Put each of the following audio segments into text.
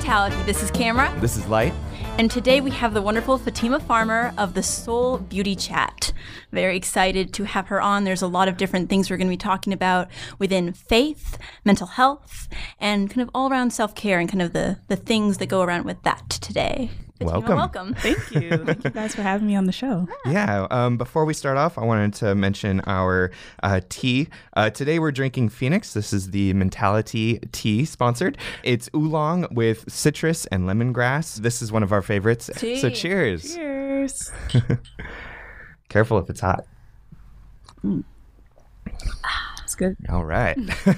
Mentality. This is Cameron, This is Light. and today we have the wonderful Fatima Farmer of the Soul Beauty Chat. Very excited to have her on. There's a lot of different things we're going to be talking about within faith, mental health, and kind of all around self care and kind of the, the things that go around with that today. Fatima, Welcome. Welcome. Thank you. Thank you guys for having me on the show. Yeah. Um, before we start off, I wanted to mention our uh, tea. Uh, today we're drinking Phoenix. This is the Mentality tea sponsored. It's oolong with citrus and lemongrass. This is one of our favorites. Tea. So cheers. Cheers. Careful if it's hot. It's good. All right. Got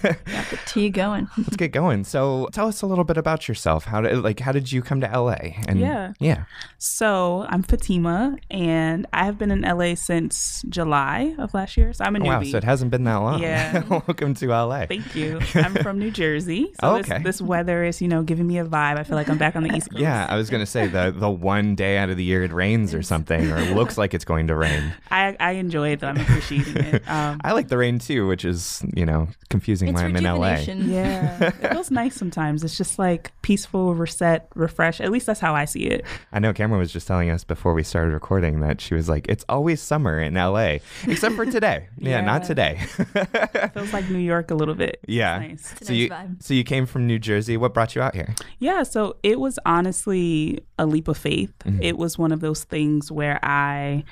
the tea going. Let's get going. So tell us a little bit about yourself. How did like how did you come to LA? And Yeah. Yeah. So I'm Fatima, and I have been in LA since July of last year. So I'm a Oh, newbie. wow. So it hasn't been that long. Yeah. Welcome to LA. Thank you. I'm from New Jersey. So Oh, this, okay. this weather is, you know, giving me a vibe. I feel like I'm back on the East Coast. Yeah, I was gonna say the the one day out of the year it rains or something, or it looks like it's going to rain. I, I enjoy it, though. I'm appreciating it. Um, I like the rain too, which is you know confusing It's when I'm in LA. yeah. It feels nice sometimes. It's just like peaceful, reset, refresh. At least that's how I see it. I know Cameron was just telling us before we started recording that she was like, "It's always summer in LA, except for today. yeah, not today." It feels like New York a little bit. It's yeah. nice. a So nice you vibe. so you came from New Jersey. What brought you out here? Yeah, so it was honestly a leap of faith. Mm-hmm. It was one of those things where I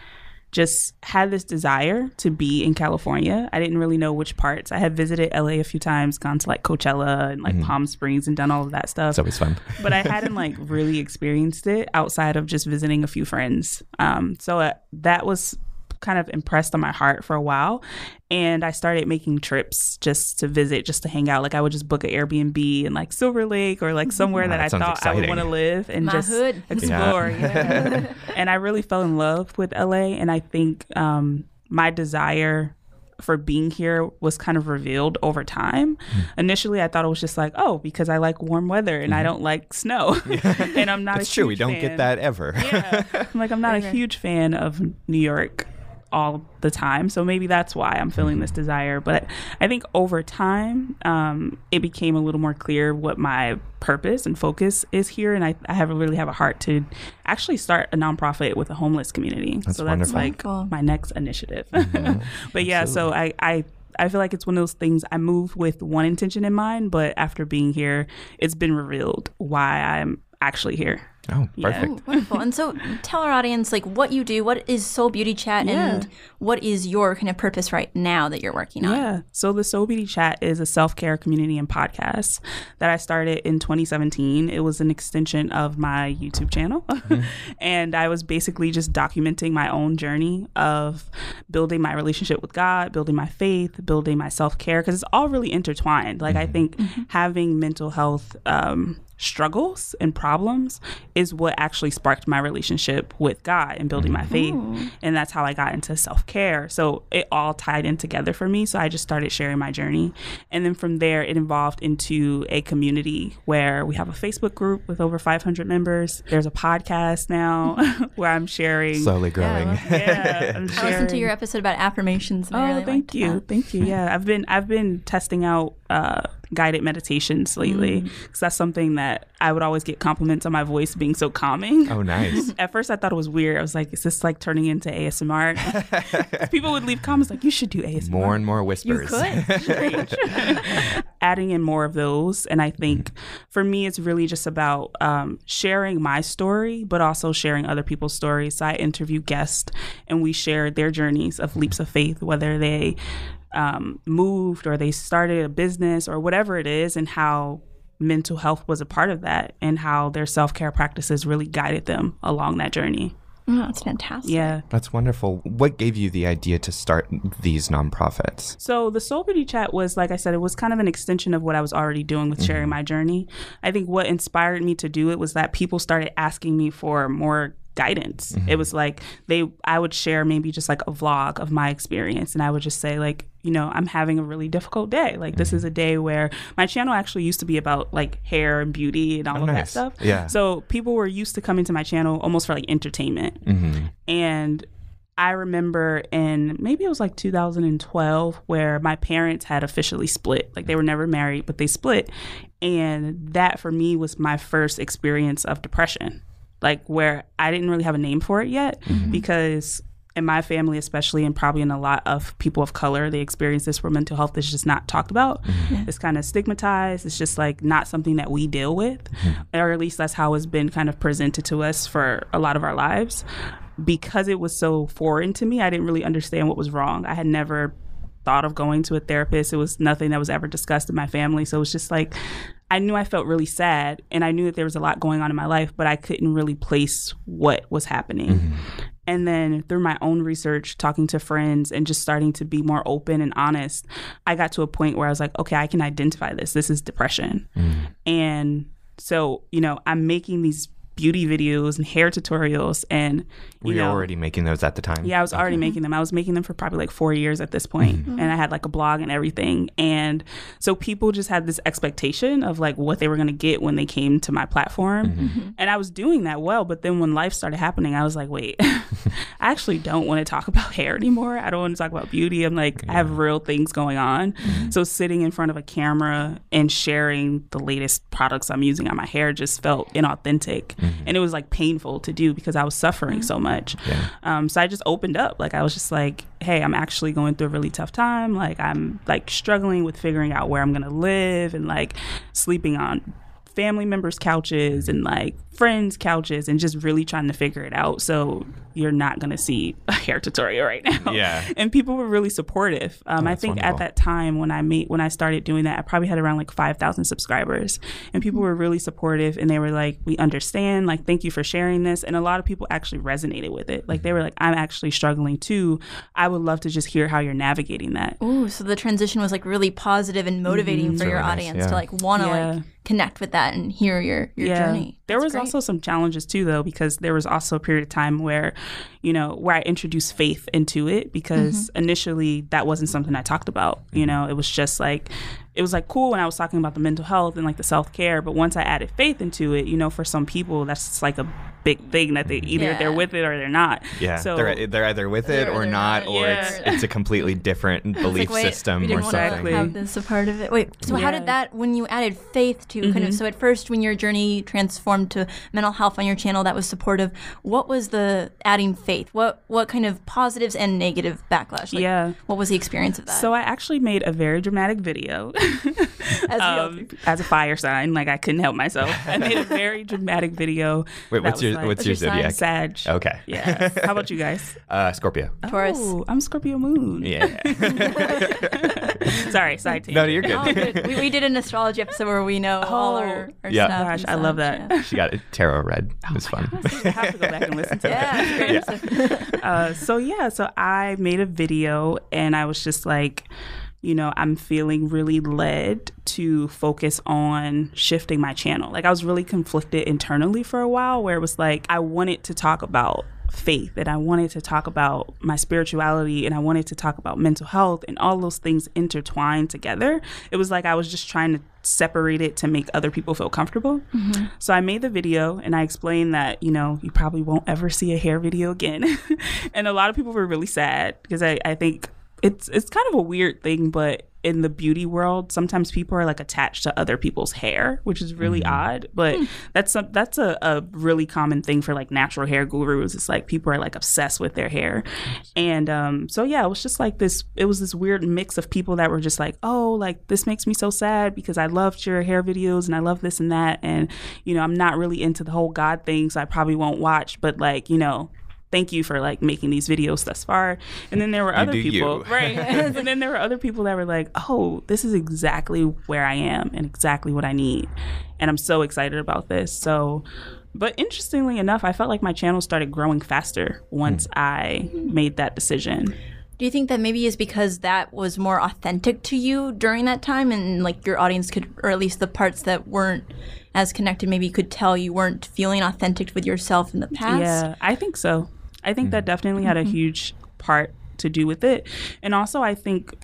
just had this desire to be in California. I didn't really know which parts. I had visited LA a few times, gone to like Coachella and like Palm Springs and done all of that stuff. It's always fun. but I hadn't like really experienced it outside of just visiting a few friends. Um, so uh, that was kind of impressed on my heart for a while. And I started making trips just to visit, just to hang out. Like I would just book an Airbnb in like Silver Lake or like somewhere Wow, that, that I sounds thought I would want to live and My just hood. explore. Yeah. and I really fell in love with LA. And I think um, my desire for being here was kind of revealed over time. Initially, I thought it was just like, oh, because I like warm weather and I don't like snow, and I'm not. It's a true. We don't fan. get that ever. Yeah, I'm like I'm not a huge fan of New York all the time, so maybe that's why I'm feeling this desire. But I think over time, um, it became a little more clear what my purpose and focus is here, and I, I have really have a heart to actually start a nonprofit with a homeless community. That's so that's wonderful. like Wonderful. my next initiative. but yeah, so I, I I feel like it's one of those things I move with one intention in mind, but after being here, it's been revealed why I'm actually here. Oh, Yeah. perfect. Ooh, wonderful. And so tell our audience like what you do, what is Soul Beauty Chat and what is your kind of purpose right now that you're working on? Yeah. So the Soul Beauty Chat is a self care community and podcast that I started in 2017. It was an extension of my YouTube channel. Mm-hmm. and I was basically just documenting my own journey of building my relationship with God, building my faith, building my self care, because it's all really intertwined. Like, I mm-hmm. think mm-hmm. having mental health, um, struggles and problems is what actually sparked my relationship with God and building my faith. And that's how I got into self care. So it all tied in together for me. So I just started sharing my journey. And then from there, it evolved into a community where we have a Facebook group with over 500 members. There's a podcast now where I'm sharing. Slowly growing. love yeah, I'm I listened to your episode about affirmations and I Oh, really thank you, that. thank you. Yeah, I've been I've been testing out uh, guided meditations lately because that's something that I would always get compliments on my voice being so calming. oh, nice. At first, I thought it was weird. I was like, "Is this like turning into ASMR?" People would leave comments like, "You should do ASMR." More and more whispers. You could. adding in more of those. And I think for me, it's really just about um, sharing my story, but also sharing other people's stories. So I interview guests and we share their journeys of leaps of faith, whether they um, moved or they started a business or whatever it is, and how mental health was a part of that and how their self care practices really guided them along that journey. Oh, that's fantastic. Yeah. That's wonderful. What gave you the idea to start these nonprofits? So the Soul Beauty Chat was, like I said, it was kind of an extension of what I was already doing with sharing my journey. I think what inspired me to do it was that people started asking me for more guidance. It was like they I would share maybe just like a vlog of my experience and I would just say like, you know, I'm having a really difficult day. Like this is mm-hmm. a day where my channel actually used to be about like hair and beauty and all Oh, of that stuff. Yeah. So people were used to coming to my channel almost for like entertainment. Mm-hmm. And I remember in maybe it was like 2012 where my parents had officially split. Like they were never married, but they split. And that for me was my first experience of depression. Like where I didn't really have a name for it yet mm-hmm. because in my family, especially, and probably in a lot of people of color, they experience this where mental health is just not talked about. Mm-hmm. It's kind of stigmatized. It's just like not something that we deal with, mm-hmm. or at least that's how it's been kind of presented to us for a lot of our lives. Because it was so foreign to me, I didn't really understand what was wrong. I had never thought of going to a therapist. It was nothing that was ever discussed in my family. So it was just like, I knew I felt really sad and I knew that there was a lot going on in my life, but I couldn't really place what was happening. Mm-hmm. And then through my own research, talking to friends and just starting to be more open and honest, I got to a point where I was like, okay, I can identify this. This is depression. Mm. And so, you know, I'm making these beauty videos and hair tutorials and you Were you know, already making those at the time? yeah, I was already making them. I was making them for probably like four years at this point. Mm-hmm. and I had like a blog and everything. And so people just had this expectation of like what they were going to get when they came to my platform, mm-hmm. and I was doing that well. But then when life started happening, I was like, wait, I actually don't want to talk about hair anymore. I don't want to talk about beauty. I'm like, I have real things going on. Mm-hmm. So sitting in front of a camera and sharing the latest products I'm using on my hair just felt inauthentic, and it was like painful to do because I was suffering so much. Um, so I just opened up. Like I was just like, hey, I'm actually going through a really tough time. Like I'm like struggling with figuring out where I'm gonna live and like sleeping on family members' couches and like friends' couches and just really trying to figure it out. So you're not gonna see a hair tutorial right now. Yeah. And people were really supportive. Um, oh, I think wonderful. at that time when I made when I started doing that, I probably had around like five thousand subscribers, and people hmm. were really supportive. And they were like, "We understand. Like, thank you for sharing this." And a lot of people actually resonated with it. Like they hmm. were like, "I'm actually struggling too. I would love to just hear how you're navigating that." Ooh, so the transition was like really positive and motivating mm-hmm. for your nice, audience yeah. to like want to Yeah. like connect with that and hear your your journey. There That's was great. Also some challenges too, though, because there was also a period of time where, you know, where I introduced faith into it because Mm-hmm. initially that wasn't something I talked about. You know, it was just like, it was like cool when I was talking about the mental health and like the self care, but once I added faith into it, you know, for some people that's just like a big thing that they either Yeah. they're with it or they're not. Yeah, So they're, they're either with it or not, not, or yeah. it's it's a completely different belief Like, wait, system we or didn't want something. to have this a part of it. Wait, so how did that when you added faith to kind Mm-hmm. of so at first when your journey transformed to mental health on your channel that was supportive, what was the adding faith? What what kind of positives and negative backlash? Like, Yeah. What was the experience of that? So I actually made a very dramatic video. As um, as a fire sign, like I couldn't help myself. I made a very dramatic video. Wait, what's your like- what's your What's your sign? zodiac? Sag. Okay. Yeah. How about you guys? Uh, Scorpio. Taurus. Oh, I'm Scorpio Moon. Yeah. Sorry, side no, you're good. Oh, good. we, we did an astrology episode where we know all our, our Yeah. stuff. Gosh, I love such, that. she got a tarot read. It was fun. I have to go back and listen to Yeah, it. yeah. it's. Uh, so yeah, so I made a video and I was just like, you know, I'm feeling really led to focus on shifting my channel. Like I was really conflicted internally for a while where it was like I wanted to talk about faith and I wanted to talk about my spirituality and I wanted to talk about mental health and all those things intertwined together. It was like I was just trying to separate it to make other people feel comfortable. Mm-hmm. So I made the video and I explained that, you know, you probably won't ever see a hair video again. and a lot of people were really sad because I, I think it's it's kind of a weird thing, but in the beauty world, sometimes people are like attached to other people's hair, which is really odd. But that's a, that's a, a really common thing for like natural hair gurus. It's like people are like obsessed with their hair, and um, so yeah, it was just like this. It was this weird mix of people that were just like, oh, like this makes me so sad because I loved your hair videos and I love this and that, and you know I'm not really into the whole God thing, so I probably won't watch. But like you know thank you for like making these videos thus far. And then there were other people, you. right? and then there were other people that were like, oh, this is exactly where I am and exactly what I need. And I'm so excited about this. So, but interestingly enough, I felt like my channel started growing faster once hmm. I made that decision. Do you think that maybe is because that was more authentic to you during that time and like your audience could or at least the parts that weren't as connected maybe could tell you weren't feeling authentic with yourself in the past? Yeah, I think so. I think that mm-hmm. definitely had a mm-hmm. huge part to do with it. And also, I think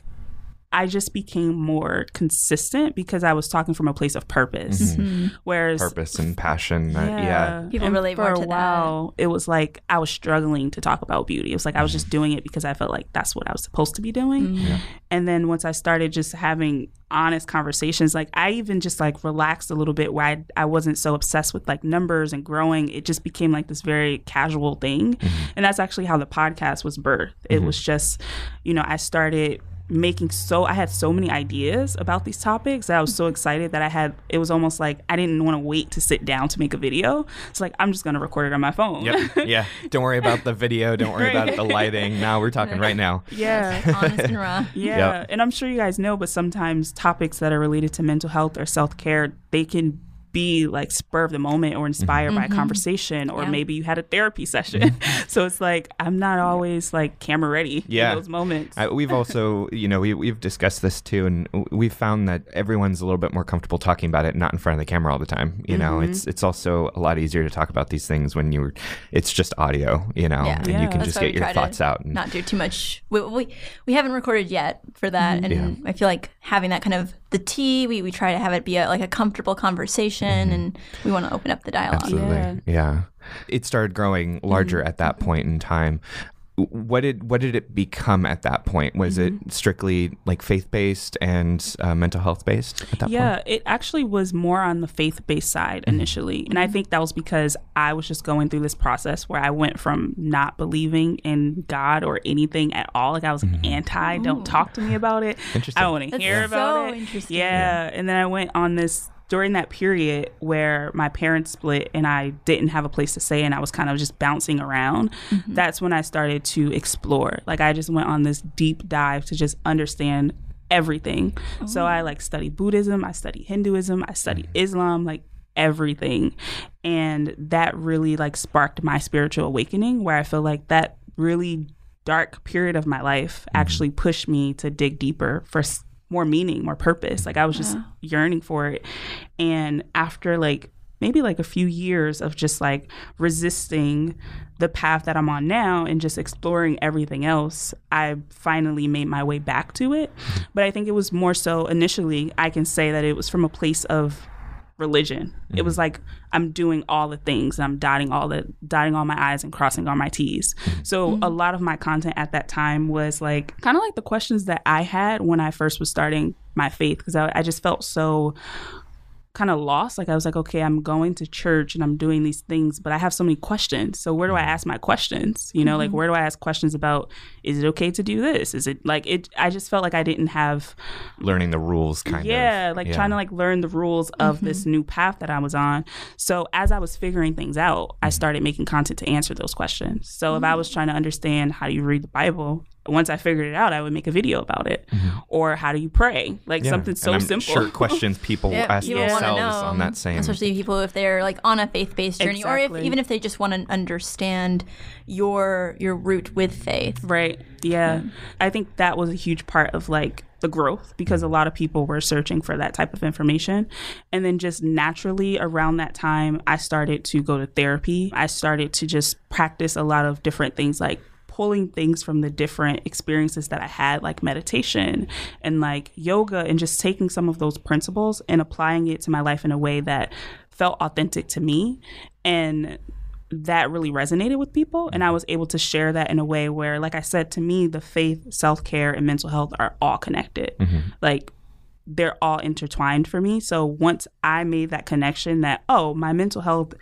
I just became more consistent because I was talking from a place of purpose. Mm-hmm. Whereas Purpose and passion. That, yeah. People and relate for more a to that. while, It was like I was struggling to talk about beauty. It was like I was Mm-hmm. just doing it because I felt like that's what I was supposed to be doing. Mm-hmm. And then once I started just having honest conversations, like I even just like relaxed a little bit where I, I wasn't so obsessed with like numbers and growing. It just became like this very casual thing. Mm-hmm. And that's actually how the podcast was birthed. It was just, you know, I started making so I had so many ideas about these topics that I was so excited that I had it was almost like I didn't want to wait to sit down to make a video. It's like I'm just gonna record it on my phone. Yep. Yeah. Don't worry about the video. Don't worry about the lighting. Now we're talking right now. yeah. Honest and raw. Yeah. Yep. And I'm sure you guys know, but sometimes topics that are related to mental health or self care, they can be like spur of the moment or inspired by a mm-hmm. conversation, or Yeah. maybe you had a therapy mm-hmm. session. so it's like, I'm not always like camera ready Yeah. in those moments. I, we've also, you know, we, we've discussed this too, and we've found that everyone's a little bit more comfortable talking about it, not in front of the camera all the time. You know, Mm-hmm. it's it's also a lot easier to talk about these things when you're, it's just audio, you know, Yeah. and you can That's just get your thoughts out. And, Not do too much. We, we, we haven't recorded yet for that, mm-hmm. and Yeah. I feel like having that kind of the tea. We, we try to have it be a, like a comfortable conversation, mm-hmm. and we want to open up the dialogue. Absolutely. Yeah. Yeah. It started growing larger at that point in time. What did what did it become at that point? Was it mm-hmm. strictly like faith based and uh, mental health based at that yeah, point? it actually was more on the faith based side mm-hmm. initially. And I think that was because I was just going through this process where I went from not believing in God or anything at all. Like I was mm-hmm. anti, don't oh. talk to me about it. Interesting. I don't want to That's hear about so it. interesting. Yeah. And then I went on this during that period where my parents split and I didn't have a place to stay and I was kind of just bouncing around, mm-hmm. that's when I started to explore. Like I just went on this deep dive to just understand everything. So I oh. like study Buddhism, I study Hinduism, I study Islam, like everything. And that really like sparked my spiritual awakening where I feel like that really dark period of my life mm-hmm. actually pushed me to dig deeper for s- more meaning, more purpose. Like I was just yearning for it. And after like maybe like a few years of just like resisting the path that I'm on now and just exploring everything else, I finally made my way back to it. Mm-hmm. But I think it was more so initially, I can say that it was from a place of religion. It was mm-hmm. like I'm doing all the things and I'm dotting all the dotting all my I's and crossing all my T's. Mm-hmm. So a lot of my content at that time was like kind of like the questions that I had when I first was starting my faith because I, I just felt so kind of lost. Like I was like, okay, I'm going to church and I'm doing these things, but I have so many questions. So where do I mm-hmm. ask my questions? You know, like mm-hmm. where do I ask questions about is it okay to do this? Is it like it I just felt like I didn't have Learning the rules, kind of yeah, of. like trying to like learn the rules of this mm-hmm. new path that I was on. So as I was figuring things out, I started making content to answer those questions. So if I was trying to understand how do you read the Bible, once I figured it out, I would make a video about it. Mm-hmm. Or how do you pray? Like Yeah. something so and I'm simple. Sure, questions people Yeah, ask people themselves on that same. especially people if they're like on a faith-based journey, or if even if they just want to understand your your route with faith. Right. Yeah. I think that was a huge part of like the growth because a lot of people were searching for that type of information. And then just naturally around that time, I started to go to therapy. I started to just practice a lot of different things like pulling things from the different experiences that I had, like meditation and like yoga, and just taking some of those principles and applying it to my life in a way that felt authentic to me. And that really resonated with people. And i was able to share that in a way where like i said to me the faith self-care and mental health are all connected. Mm-hmm. Like they're all intertwined for me. So once i made that connection that oh my mental health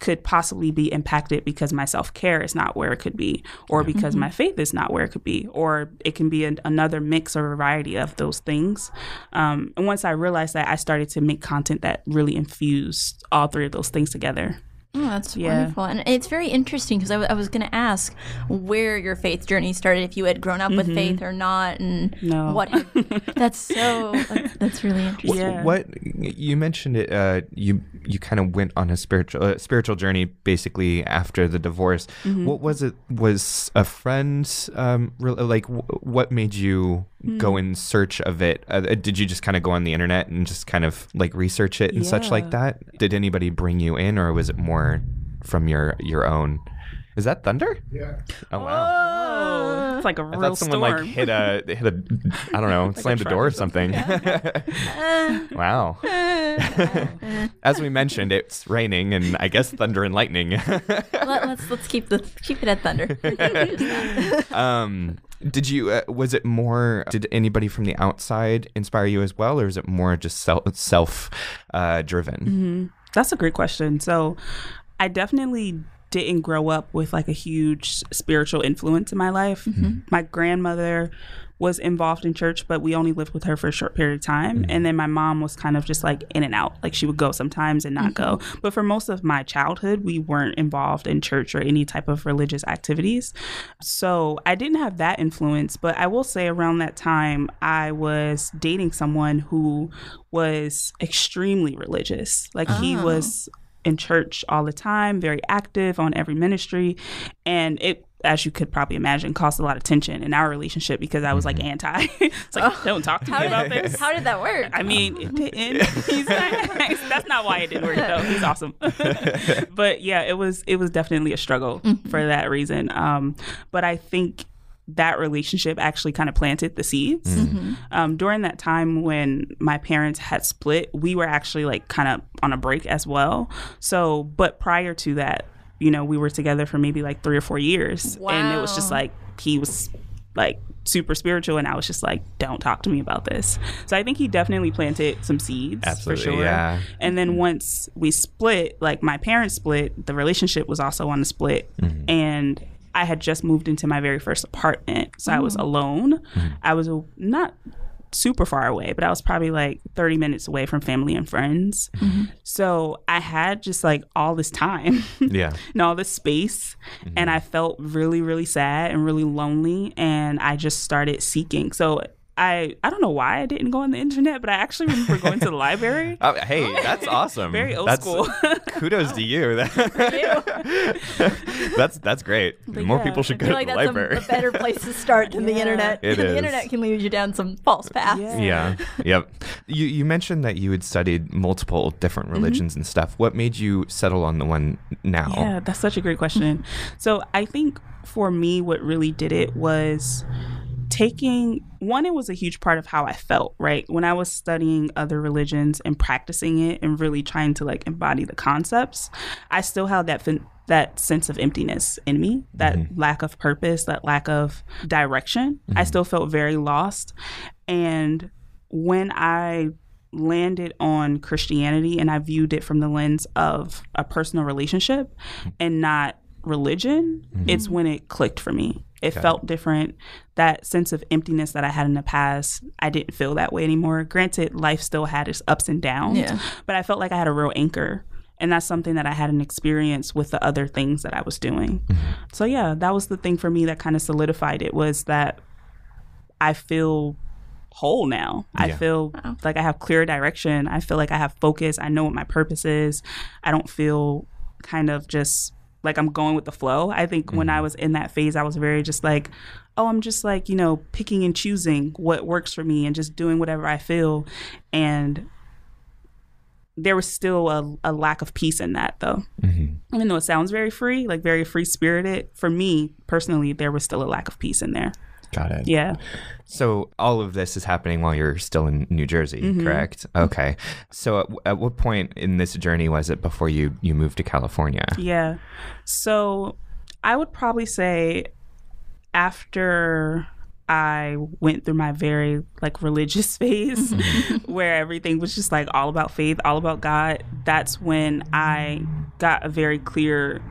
could possibly be impacted because my self-care is not where it could be or because my faith is not where it could be or it can be an, another mix or variety of those things. Um, and once i realized that i started to make content that really infused all three of those things together Oh, that's Yeah. wonderful, and it's very interesting because I, w- I was going to ask where your faith journey started, if you had grown up with faith or not, and Mm-hmm. No. what. that's so. That's, that's really interesting. Yeah. What you mentioned it, uh, you you kind of went on a spiritual uh, spiritual journey basically after the divorce. Mm-hmm. What was it? Was a friend um, re- like w- what made you Mm. go in search of it? Uh, did you just kind of go on the internet and just kind of like research it and such like that? Did anybody bring you in, or was it more from your your own? Is that thunder? Yeah. Oh wow! sounds like a real I thought someone storm. like hit a hit a I don't know slammed a truck door or or something. wow. As we mentioned, it's raining and I guess thunder and lightning. Let, us let's keep the keep it at thunder. um, did you? Uh, was it more? Did anybody from the outside inspire you as well, or is it more just self self uh, driven? That's a great question. So, I definitely didn't grow up with like a huge spiritual influence in my life. Mm-hmm. My grandmother was involved in church, but we only lived with her for a short period of time. Mm-hmm. And then my mom was kind of just like in and out. Like she would go sometimes and not go. Mm-hmm. But for most of my childhood, we weren't involved in church or any type of religious activities. So I didn't have that influence. But I will say around that time, I was dating someone who was extremely religious. Like he Oh. was in church all the time, very active on every ministry. And it, as you could probably imagine, caused a lot of tension in our relationship because I was like anti. it's like, don't talk to How me about this. how did that work? I mean, it didn't. He's nice. That's not why it didn't work though. He's awesome. but yeah, it was it was definitely a struggle for that reason. Um, but I think that relationship actually kind of planted the seeds. Um, during that time when my parents had split, we were actually like kind of on a break as well. So, but prior to that, you know, we were together for maybe like three or four years, and it was just like he was like super spiritual and I was just like don't talk to me about this. So I think he definitely planted some seeds Absolutely, for sure. yeah. And then once we split, like my parents split, the relationship was also on the split and I had just moved into my very first apartment. So I was alone. I was uh, not super far away, but I was probably like 30 minutes away from family and friends. Mm-hmm. So I had just like all this time Yeah. and all this space and mm-hmm. i felt really really sad and really lonely and i just started seeking so i i don't know why i didn't go on the internet but i actually remember going to the library Oh, hey, that's awesome. Very old That's- school. kudos to you. that's that's great. More yeah, people should I go feel to like the that's a, library. a better place to start than the internet. It the is. internet can lead you down some false paths. Yeah. yeah. Yep. You you mentioned that you had studied multiple different Mm-hmm. religions and stuff. What made you settle on the one now? Yeah, that's such a great question. so I think for me, what really did it was taking one, it was a huge part of how I felt, right? When I was studying other religions and practicing it and really trying to like embody the concepts, I still had that fin- that sense of emptiness in me, that mm-hmm. lack of purpose, that lack of direction. I mm-hmm. still felt very lost. And when I landed on Christianity and I viewed it from the lens of a personal relationship mm-hmm. and not religion, it's when it clicked for me. It felt different. That sense of emptiness that I had in the past, I didn't feel that way anymore. Granted, life still had its ups and downs, Yeah. but I felt like I had a real anchor. And that's something that I hadn't experienced with the other things that I was doing. Mm-hmm. So yeah, that was the thing for me that kind of solidified it was that I feel whole now. I Yeah. feel like I have clear direction. I feel like I have focus. I know what my purpose is. I don't feel kind of just like I'm going with the flow. I think when I mm-hmm. was in that phase, I was very just like, oh, I'm just like, you know, picking and choosing what works for me and just doing whatever I feel. And there was still a, a lack of peace in that, though. Mm-hmm. Even though it sounds very free, like very free spirited, for me personally, there was still a lack of peace in there. Got it. Yeah. So all of this is happening while you're still in New Jersey, Mm-hmm. correct? Okay. So at, at what point in this journey was it before you you moved to California? Yeah. So I would probably say after I went through my very like religious phase where everything was just like all about faith, all about God, that's when I got a very clear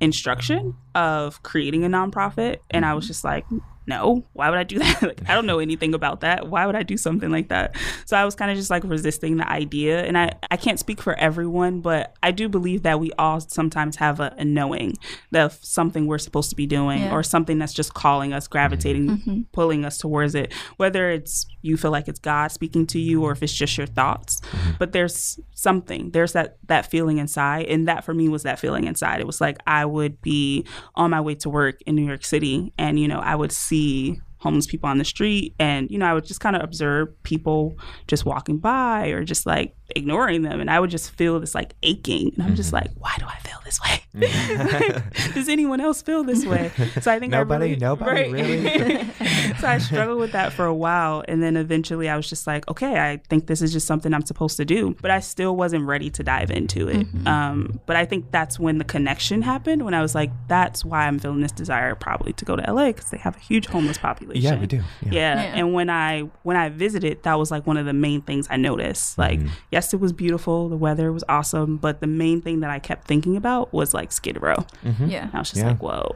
instruction of creating a nonprofit and I was just like no, why would I do that? like, I don't know anything about that. Why would I do something like that? So I was kind of just like resisting the idea. And I, I can't speak for everyone, but I do believe that we all sometimes have a, a knowing of something we're supposed to be doing Yeah. or something that's just calling us, gravitating, mm-hmm. pulling us towards it. Whether it's you feel like it's God speaking to you or if it's just your thoughts. Mm-hmm. But there's something, there's that, that feeling inside. And that for me was that feeling inside. It was like I would be on my way to work in New York City and, you know, I would see homeless people on the street. And, you know, I would just kind of observe people just walking by or just like ignoring them. And I would just feel this like aching. And I'm just Mm-hmm. like, why do I feel this way? Does anyone else feel this way? So I think Nobody- I really, nobody really? so I struggled with that for a while. And then eventually I was just like, okay, I think this is just something I'm supposed to do. But I still wasn't ready to dive into it. Mm-hmm. Um, but I think that's when the connection happened, when I was like, that's why I'm feeling this desire probably to go to LA because they have a huge homeless population. Yeah, we do. Yeah. Yeah. Yeah. And when I when I visited, that was like one of the main things I noticed. Like, Mm-hmm. yes, it was beautiful, the weather was awesome, but the main thing that I kept thinking about was like Skid Row. Yeah. And I was just Yeah. like, whoa.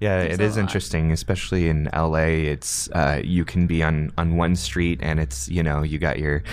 Yeah, It's it a is lot. interesting, especially in LA. It's uh, you can be on on one street and it's you know you got your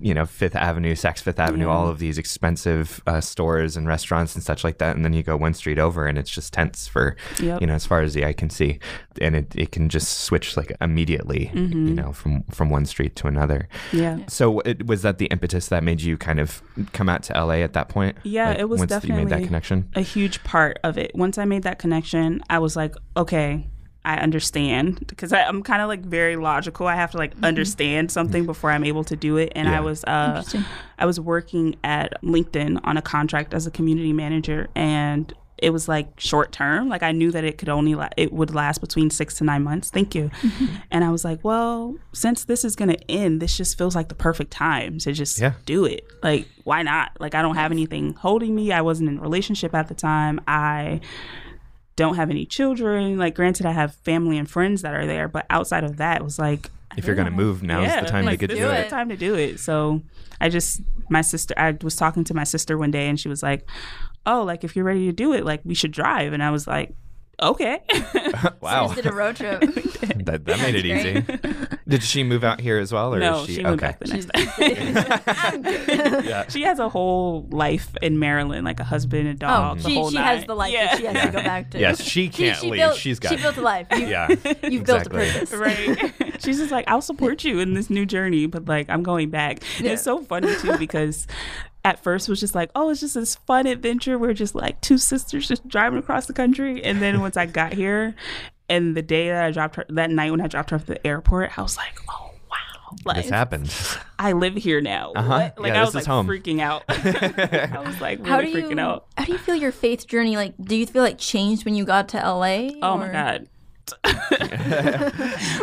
you know Fifth Avenue, Saks Fifth Avenue, Yeah. all of these expensive uh, stores and restaurants and such like that, and then you go one street over and it's just tents for Yep. you know as far as the eye can see, and it, it can just switch like immediately Mm-hmm. you know from from one street to another. Yeah. So it, was that the impetus that made you kind of come out to LA at that point? Yeah, Like, it was once you made that connection. a huge part of it. Once I made that connection, I was like, okay, I understand because I'm kind of like very logical. I have to like understand something before I'm able to do it. And Yeah. I was uh, I was working at LinkedIn on a contract as a community manager, and it was like short term. Like I knew that it could only la- it would last between six to nine months. Thank you. And I was like, well, since this is gonna end, this just feels like the perfect time to just Yeah. do it. Like why not? Like I don't have anything holding me. I wasn't in a relationship at the time. I don't have any children. Like granted, I have family and friends that are there, but outside of that, it was like If you're gonna move, now's the time to like, get to is it. the time to do it. So I just my sister I was talking to my sister one day and she was like, Oh, like if you're ready to do it, like we should drive and I was like, Okay. Wow, Just did a road trip. that, that made it easy. Did she move out here as well, or no, is she, she, moved okay? back the next day. yeah. she has a whole life in Maryland, like a husband, and a Oh, dog, the she, whole she has the life yeah. that she has to go back to. Yes, she can't leave. Built, She's got- She built a life. You, Yeah, You've built a purpose. right she's just like i'll support you in this new journey but like i'm going back And it's so funny too because at first was just like oh it's just this fun adventure we're just like two sisters just driving across the country and then once i got here and the day that i dropped her that night when i dropped her off at the airport i was like oh wow like This happened. i live here now Uh-huh. Like Yeah, i this was is like home. freaking out i was like really How do freaking you out how do you feel your faith journey like? Do you feel like changed when you got to LA? Oh my god.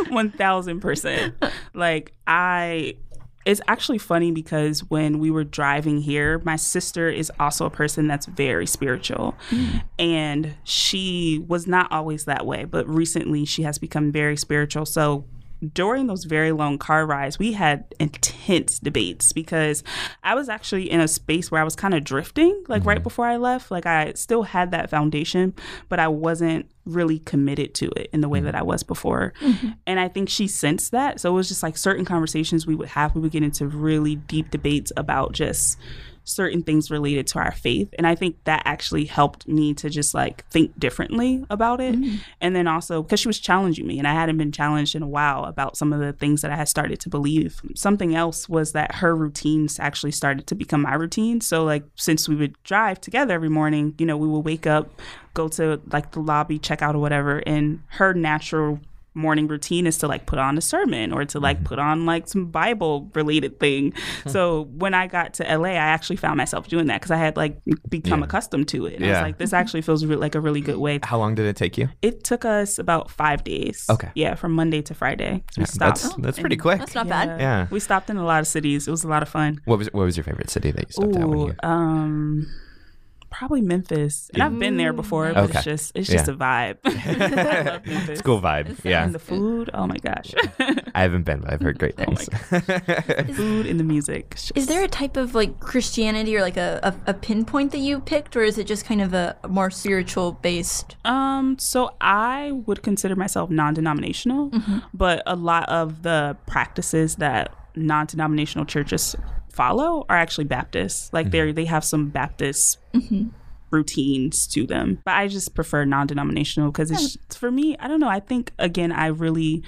1000%. Like I it's actually funny because when we were driving here, my sister is also a person that's very spiritual. Hmm. And she was not always that way, but recently she has become very spiritual. So during those very long car rides, we had intense debates because I was actually in a space where I was kind of drifting, like right mm-hmm. before I left. Like I still had that foundation, but I wasn't really committed to it in the way mm-hmm. that I was before. Mm-hmm. And I think she sensed that. So it was just like certain conversations we would have, we would get into really deep debates about just certain things related to our faith. And I think that actually helped me to just like think differently about it. Mm-hmm. And then also because she was challenging me and I hadn't been challenged in a while about some of the things that I had started to believe. Something else was that her routines actually started to become my routine. So like since we would drive together every morning, you know, we would wake up, go to like the lobby, check out or whatever, and her natural morning routine is to like put on a sermon or to like put on like some bible related thing so when i got to la i actually found myself doing that because i had like become Yeah. accustomed to it and i was Yeah. like this actually feels re- like a really good way How long did it take you? it took us about five days Okay. yeah from monday to friday we stopped That's that's pretty quick. That's not yeah. bad. Yeah. we stopped in a lot of cities it was a lot of fun What was what was your favorite city that you stopped at when you? um probably memphis and i've been there before but Okay. it's just it's just Yeah. a vibe i love memphis It's a cool vibe. Yeah. and the food oh my gosh I haven't been, but I've heard great Oh my things. food and the music It's Is there a type of like Christianity or like a, a, a pinpoint that you picked, or is it just kind of a more spiritual based? Um, so I would consider myself non-denominational, but a lot of the practices that non-denominational churches follow are actually Baptist. Like they they have some Baptist routines to them. But I just prefer non-denominational because it's for me, I don't know, I think again I really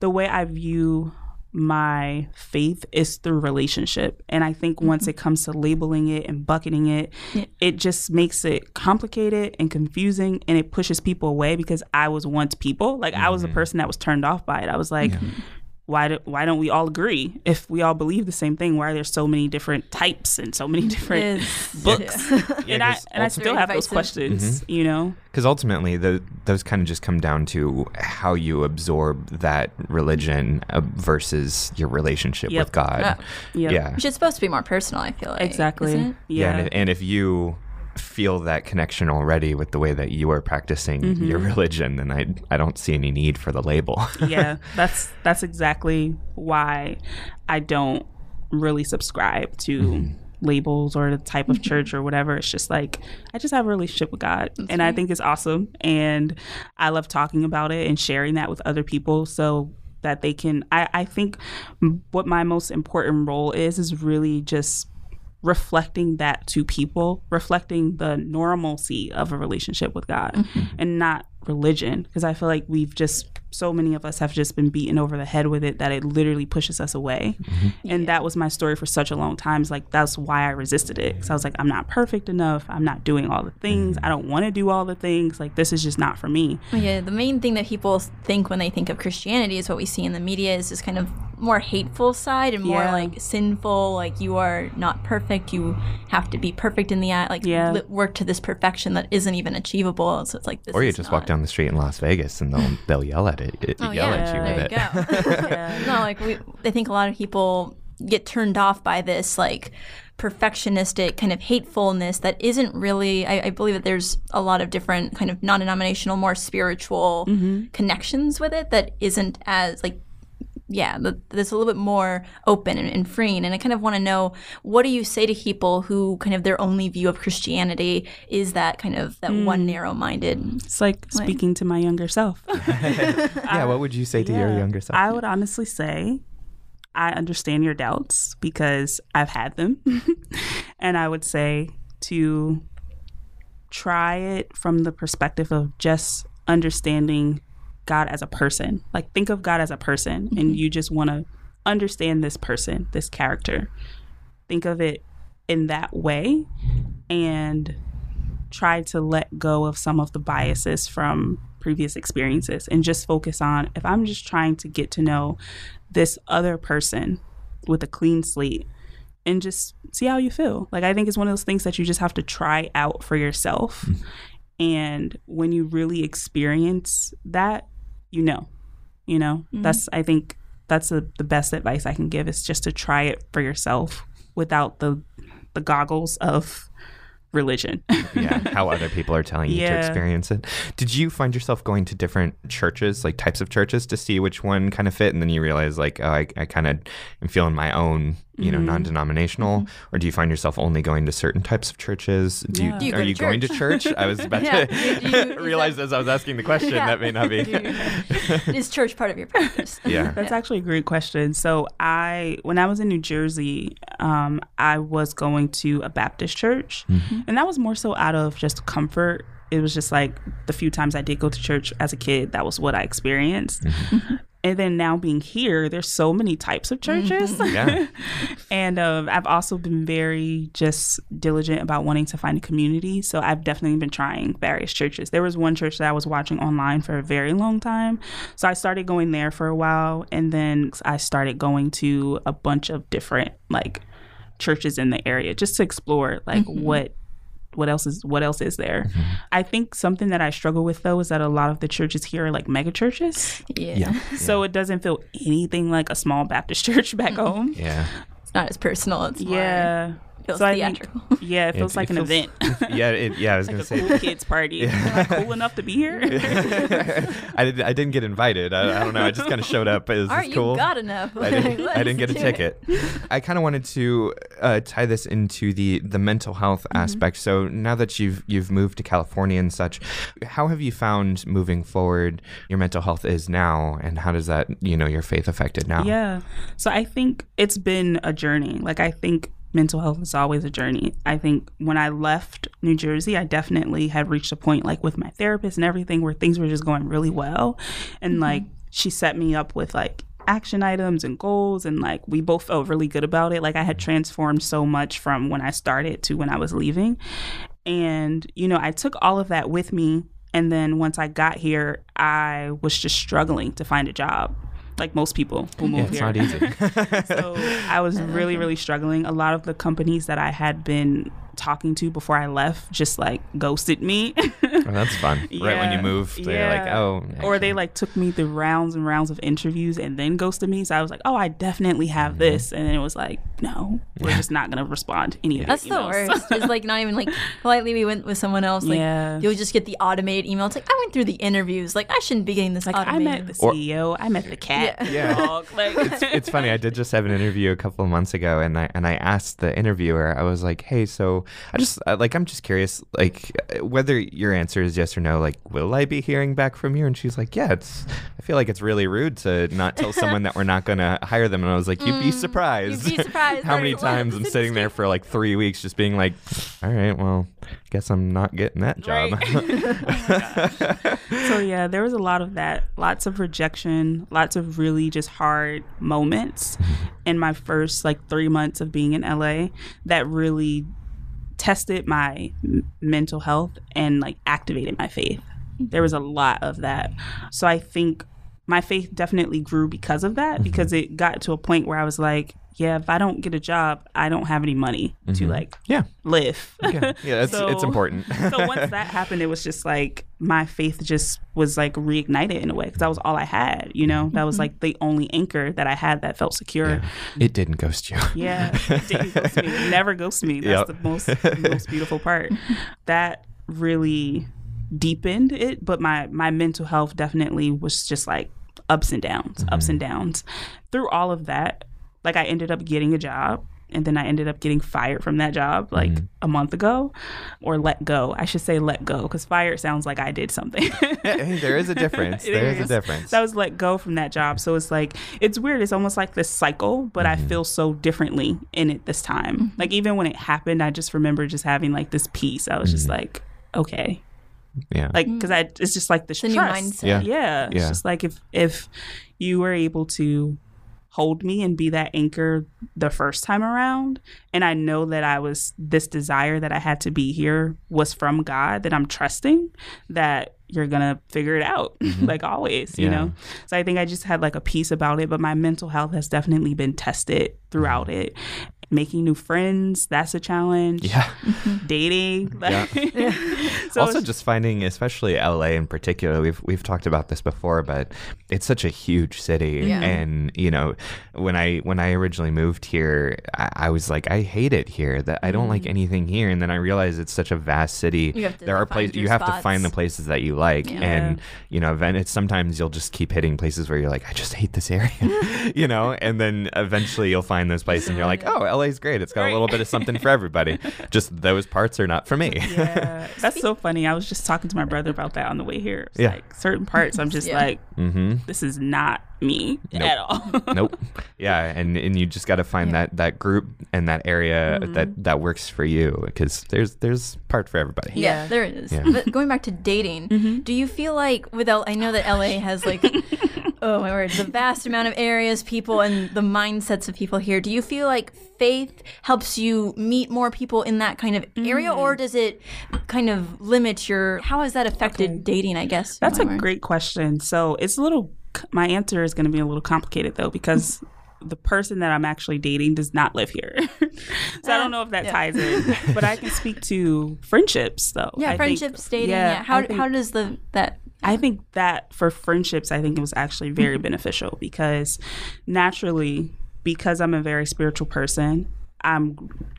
the way I view my faith is through relationship. And I think once Mm-hmm. it comes to labeling it and bucketing it, it just makes it complicated and confusing and it pushes people away because I was once people. Like I was Mm-hmm. a person that was turned off by it. I was like, why do, why don't we all agree? If we all believe the same thing, why are there so many different types and so many different Is- books? Yeah, and I 'cause and I still have those divisive. questions, you know? Because ultimately, the, those kind of just come down to how you absorb that religion uh, versus your relationship Yep. with God. Yeah. Yep. Yeah. Which is supposed to be more personal, I feel like. Exactly. Isn't it? Yeah. Yeah. and, if, and if you feel that connection already with the way that you are practicing Mm-hmm. your religion, then I, I don't see any need for the label. yeah, that's that's exactly why I don't really subscribe to labels or the type of church or whatever. It's just like I just have a relationship with God, and I think it's awesome, and I love talking about it and sharing that with other people. So that they can I, I think what my most important role is is really just reflecting that to people reflecting the normalcy of a relationship with god mm-hmm. and not religion. Because i feel like we've just so many of us have just been beaten over the head with it that it literally pushes us away. Mm-hmm. And that was my story for such a long time. It's like that's why i resisted it. Because i was like i'm not perfect enough. I'm not doing all the things. Mm-hmm. I don't want to do all the things. Like this is just not for me. Yeah, the main thing that people think when they think of Christianity is what we see in the media is this kind of more hateful side and more Yeah. like sinful. Like you are not perfect. You have to be perfect in the eye. Like Yeah. li- work to this perfection that isn't even achievable. So it's like this. or you is just not- walk down the street in Las Vegas and they'll, they'll yell at it, it Oh yell yeah, at you there with you it. go. no, like we, I think a lot of people get turned off by this like perfectionistic kind of hatefulness that isn't really. I, I believe that there's a lot of different kind of non-denominational, more spiritual Mm-hmm. connections with it that isn't as like. Yeah, that's a little bit more open and, and freeing. And I kind of want to know what do you say to people who kind of their only view of Christianity is that kind of that Mm. one narrow minded. it's like speaking to my younger self yeah, what would you say to your younger self? I would honestly say I understand your doubts because I've had them. and I would say to try it from the perspective of just understanding God as a person. Like think of God as a person and mm-hmm. you just want to understand this person, this character. Think of it in that way and try to let go of some of the biases from previous experiences and just focus on if I'm just trying to get to know this other person with a clean slate and just see how you feel. Like I think it's one of those things that you just have to try out for yourself. Mm-hmm. And when you really experience that, you know. You know, mm-hmm. that's I think that's the, the best advice I can give is just to try it for yourself without the the goggles of religion. yeah, how other people are telling you to experience it. Did you find yourself going to different churches, like types of churches, to see which one kind of fit, and then you realize, like, oh, I, I kind of am feeling my own, you Mm-hmm. know, non-denominational, or do you find yourself only going to certain types of churches? Do you, Do you are go to you going to church? church? I was about Yeah. to you- realize that- as I was asking the question Yeah. that may not be. is church part of your practice? yeah. That's actually a great question. So I, when I was in New Jersey, um, I was going to a Baptist church, and that was more so out of just comfort. It was just like the few times I did go to church as a kid, that was what I experienced. And then now being here, there's so many types of churches. Yeah. and um, I've also been very just diligent about wanting to find a community. So I've definitely been trying various churches. There was one church that I was watching online for a very long time. So I started going there for a while. And then I started going to a bunch of different like churches in the area just to explore like what what else is what else is there mm-hmm. i think something that i struggle with though is that a lot of the churches here are like mega churches Yeah. Yeah. so it doesn't feel anything like a small baptist church back mm-hmm. home Yeah. It's not as personal. It's more yeah feels So I think- theatrical. yeah it feels It- like it an feels- event Yeah. It, yeah. I was like gonna a say. cool kids party Am I cool enough to be here I, did, I didn't get invited. I, I don't know. I just kind of showed up. Is Aren't this cool? you got enough? I didn't, I didn't get a ticket. it. I kind of wanted to uh, tie this into the the mental health Mm-hmm. aspect. So now that you've you've moved to California and such, how have you found moving forward your mental health is now, and how does that you know your faith affected now? Yeah. So I think it's been a journey. Like I think mental health is always a journey. I think when I left New Jersey, I definitely had reached a point like with my therapist and everything where things were just going really well. And mm-hmm. like she set me up with like action items and goals and like we both felt really good about it. Like i had transformed so much from when i started to when i was leaving. And you know i took all of that with me. And then once i got here i was just struggling to find a job like most people who move yeah, it's here. not easy. so i was really really struggling. A lot of the companies that i had been talking to before I left just like ghosted me. oh, that's fun. Yeah. Right when you move, they're yeah. like, oh. Actually. Or they like took me through rounds and rounds of interviews and then ghosted me. So I was like, oh, I definitely have mm-hmm. this. And then it was like, no, we're just not going to respond to any of That's the emails. worst. it's like not even like politely we went with someone else. Like yeah. you'll just get the automated email. It's like, I went through the interviews. Like I shouldn't be getting this like, automated. I met the CEO. Or, I met the cat. Yeah. Dog. Like, it's, it's funny. I did just have an interview a couple of months ago and I, and I asked the interviewer, I was like, hey, so I just, like, like I'm just curious, like whether your answer is yes or no. Like, will I be hearing back from you? And she's like, yeah. It's. I feel like it's really rude to not tell someone that we're not going to hire them. And I was like, you'd be surprised. Mm, you'd be surprised. how many times I'm sitting there for like three weeks, just being like, all right, well, guess I'm not getting that job. Right. oh so yeah, there was a lot of that. Lots of rejection. Lots of really just hard moments in my first like three months of being in LA that really tested my m- mental health and like activated my faith. There was a lot of that. So I think my faith definitely grew because of that mm-hmm. because it got to a point where I was like, yeah, if I don't get a job, I don't have any money mm-hmm. to like yeah live. yeah, yeah it's, so, it's important. so once that happened, it was just like my faith just was like reignited in a way because that was all I had. You know, that was mm-hmm. like the only anchor that I had that felt secure. Yeah. It didn't ghost you. Yeah, it didn't ghost me. It never ghost me. That's yep. the most most beautiful part. That really deepened it, but my my mental health definitely was just like ups and downs, mm-hmm. ups and downs. Through all of that, like I ended up getting a job and then I ended up getting fired from that job like mm-hmm. a month ago, or let go. I should say let go because fired sounds like I did something. hey, there is a difference. there is. is. a difference. So I was let go from that job, so it's like it's weird. It's almost like this cycle, but mm-hmm. I feel so differently in it this time. Mm-hmm. Like even when it happened, I just remember just having like this peace. I was just mm-hmm. like, okay, yeah like because i it's just like this the trust yeah. yeah it's yeah. just like if if you were able to hold me and be that anchor the first time around and i know that i was this desire that i had to be here was from god that i'm trusting that you're gonna figure it out mm-hmm. like always you know so i think i just had like a peace about it but my mental health has definitely been tested throughout mm-hmm. it making new friends that's a challenge. Yeah. Dating. Like, yeah. so also just finding especially la in particular we've we've talked about this before but it's such a huge city. Yeah. and you know when i when i originally moved here I, I, was like i hate it here. That i don't mm. like anything here. And then i realized it's such a vast city. There are places you have to find the places that you like. Yeah. and you know then it's sometimes you'll just keep hitting places where you're like i just hate this area. You know? And then eventually you'll find those places and you're like oh LA's great. It's got right. a little bit of something for everybody. just those parts are not for me. yeah, that's so funny. I was just talking to my brother about that on the way here. It's yeah, like certain parts, I'm just yeah. like, mm-hmm. this is not me nope. at all. nope. Yeah, and and you just got to find yeah. that that group and that area mm-hmm. that that works for you because there's there's part for everybody. Yeah, there is. Yeah. But going back to dating, mm-hmm. do you feel like with L- I know that LA has like oh my word, the vast amount of areas, people, and the mindsets of people here. Do you feel like faith helps you meet more people in that kind of area, mm. or does it kind of limit your? How has that affected okay. dating? I guess that's a great question. So it's a little. My answer is going to be a little complicated though, because. the person that I'm actually dating does not live here. so I don't know if that yeah. ties in. But I can speak to friendships though. Yeah, I friendships, think, dating. Yeah. yeah. How, think, how does the that I think that for friendships, I think it was actually very mm-hmm. beneficial because naturally, because I'm a very spiritual person, I'm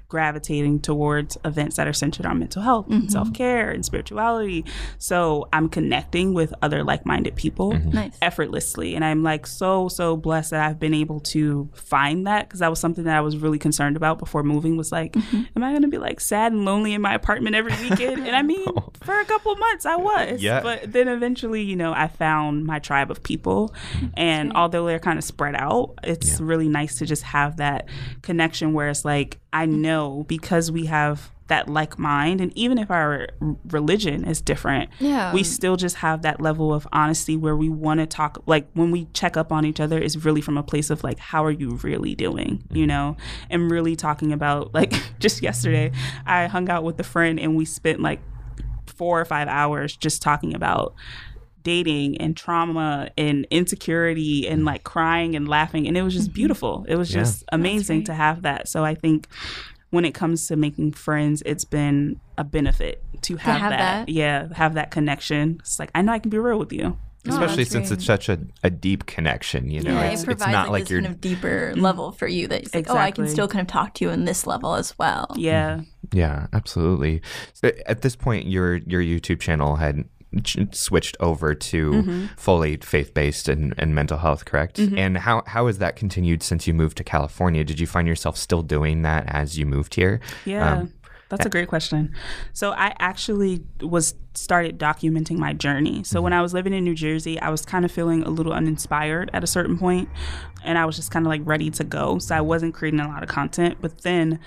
gravitating towards events that are centered on mental health mm-hmm. and self-care and spirituality so i'm connecting with other like-minded people mm-hmm. nice. effortlessly and i'm like so so blessed that i've been able to find that because that was something that i was really concerned about before moving was like mm-hmm. am i going to be like sad and lonely in my apartment every weekend and i mean oh. for a couple months i was yeah. but then eventually you know i found my tribe of people mm-hmm. and although they're kind of spread out it's yeah. really nice to just have that connection where it's like i know know because we have that like mind and even if our religion is different Yeah. we still just have that level of honesty where we want to talk like when we check up on each other is really from a place of like how are you really doing you mm-hmm. know? And really talking about like just yesterday i hung out with a friend and we spent like four or five hours just talking about dating and trauma and insecurity and mm. like crying and laughing and it was just mm-hmm. beautiful. It was Yeah. just amazing to have that. So i think when it comes to making friends it's been a benefit to have, have that. that? yeah have that connection it's like i know i can be real with you Oh, Especially that's since great. it's such a, a deep connection, you know. yeah, it's, it it's not like, like you're kind of deeper level for you that it's like, oh, I can still kind of talk to you on this level as well. yeah Yeah, absolutely. So at this point, your your YouTube channel had ch- switched over to Mm-hmm. fully faith based and, and mental health, correct? And how how has that continued since you moved to California? Did you find yourself still doing that as you moved here? Yeah. Um, that's a great question. So I actually was started documenting my journey. So when mm-hmm. I was living in New Jersey, I was kind of feeling a little uninspired at a certain point, and I was just kind of like ready to go. So I wasn't creating a lot of content. But then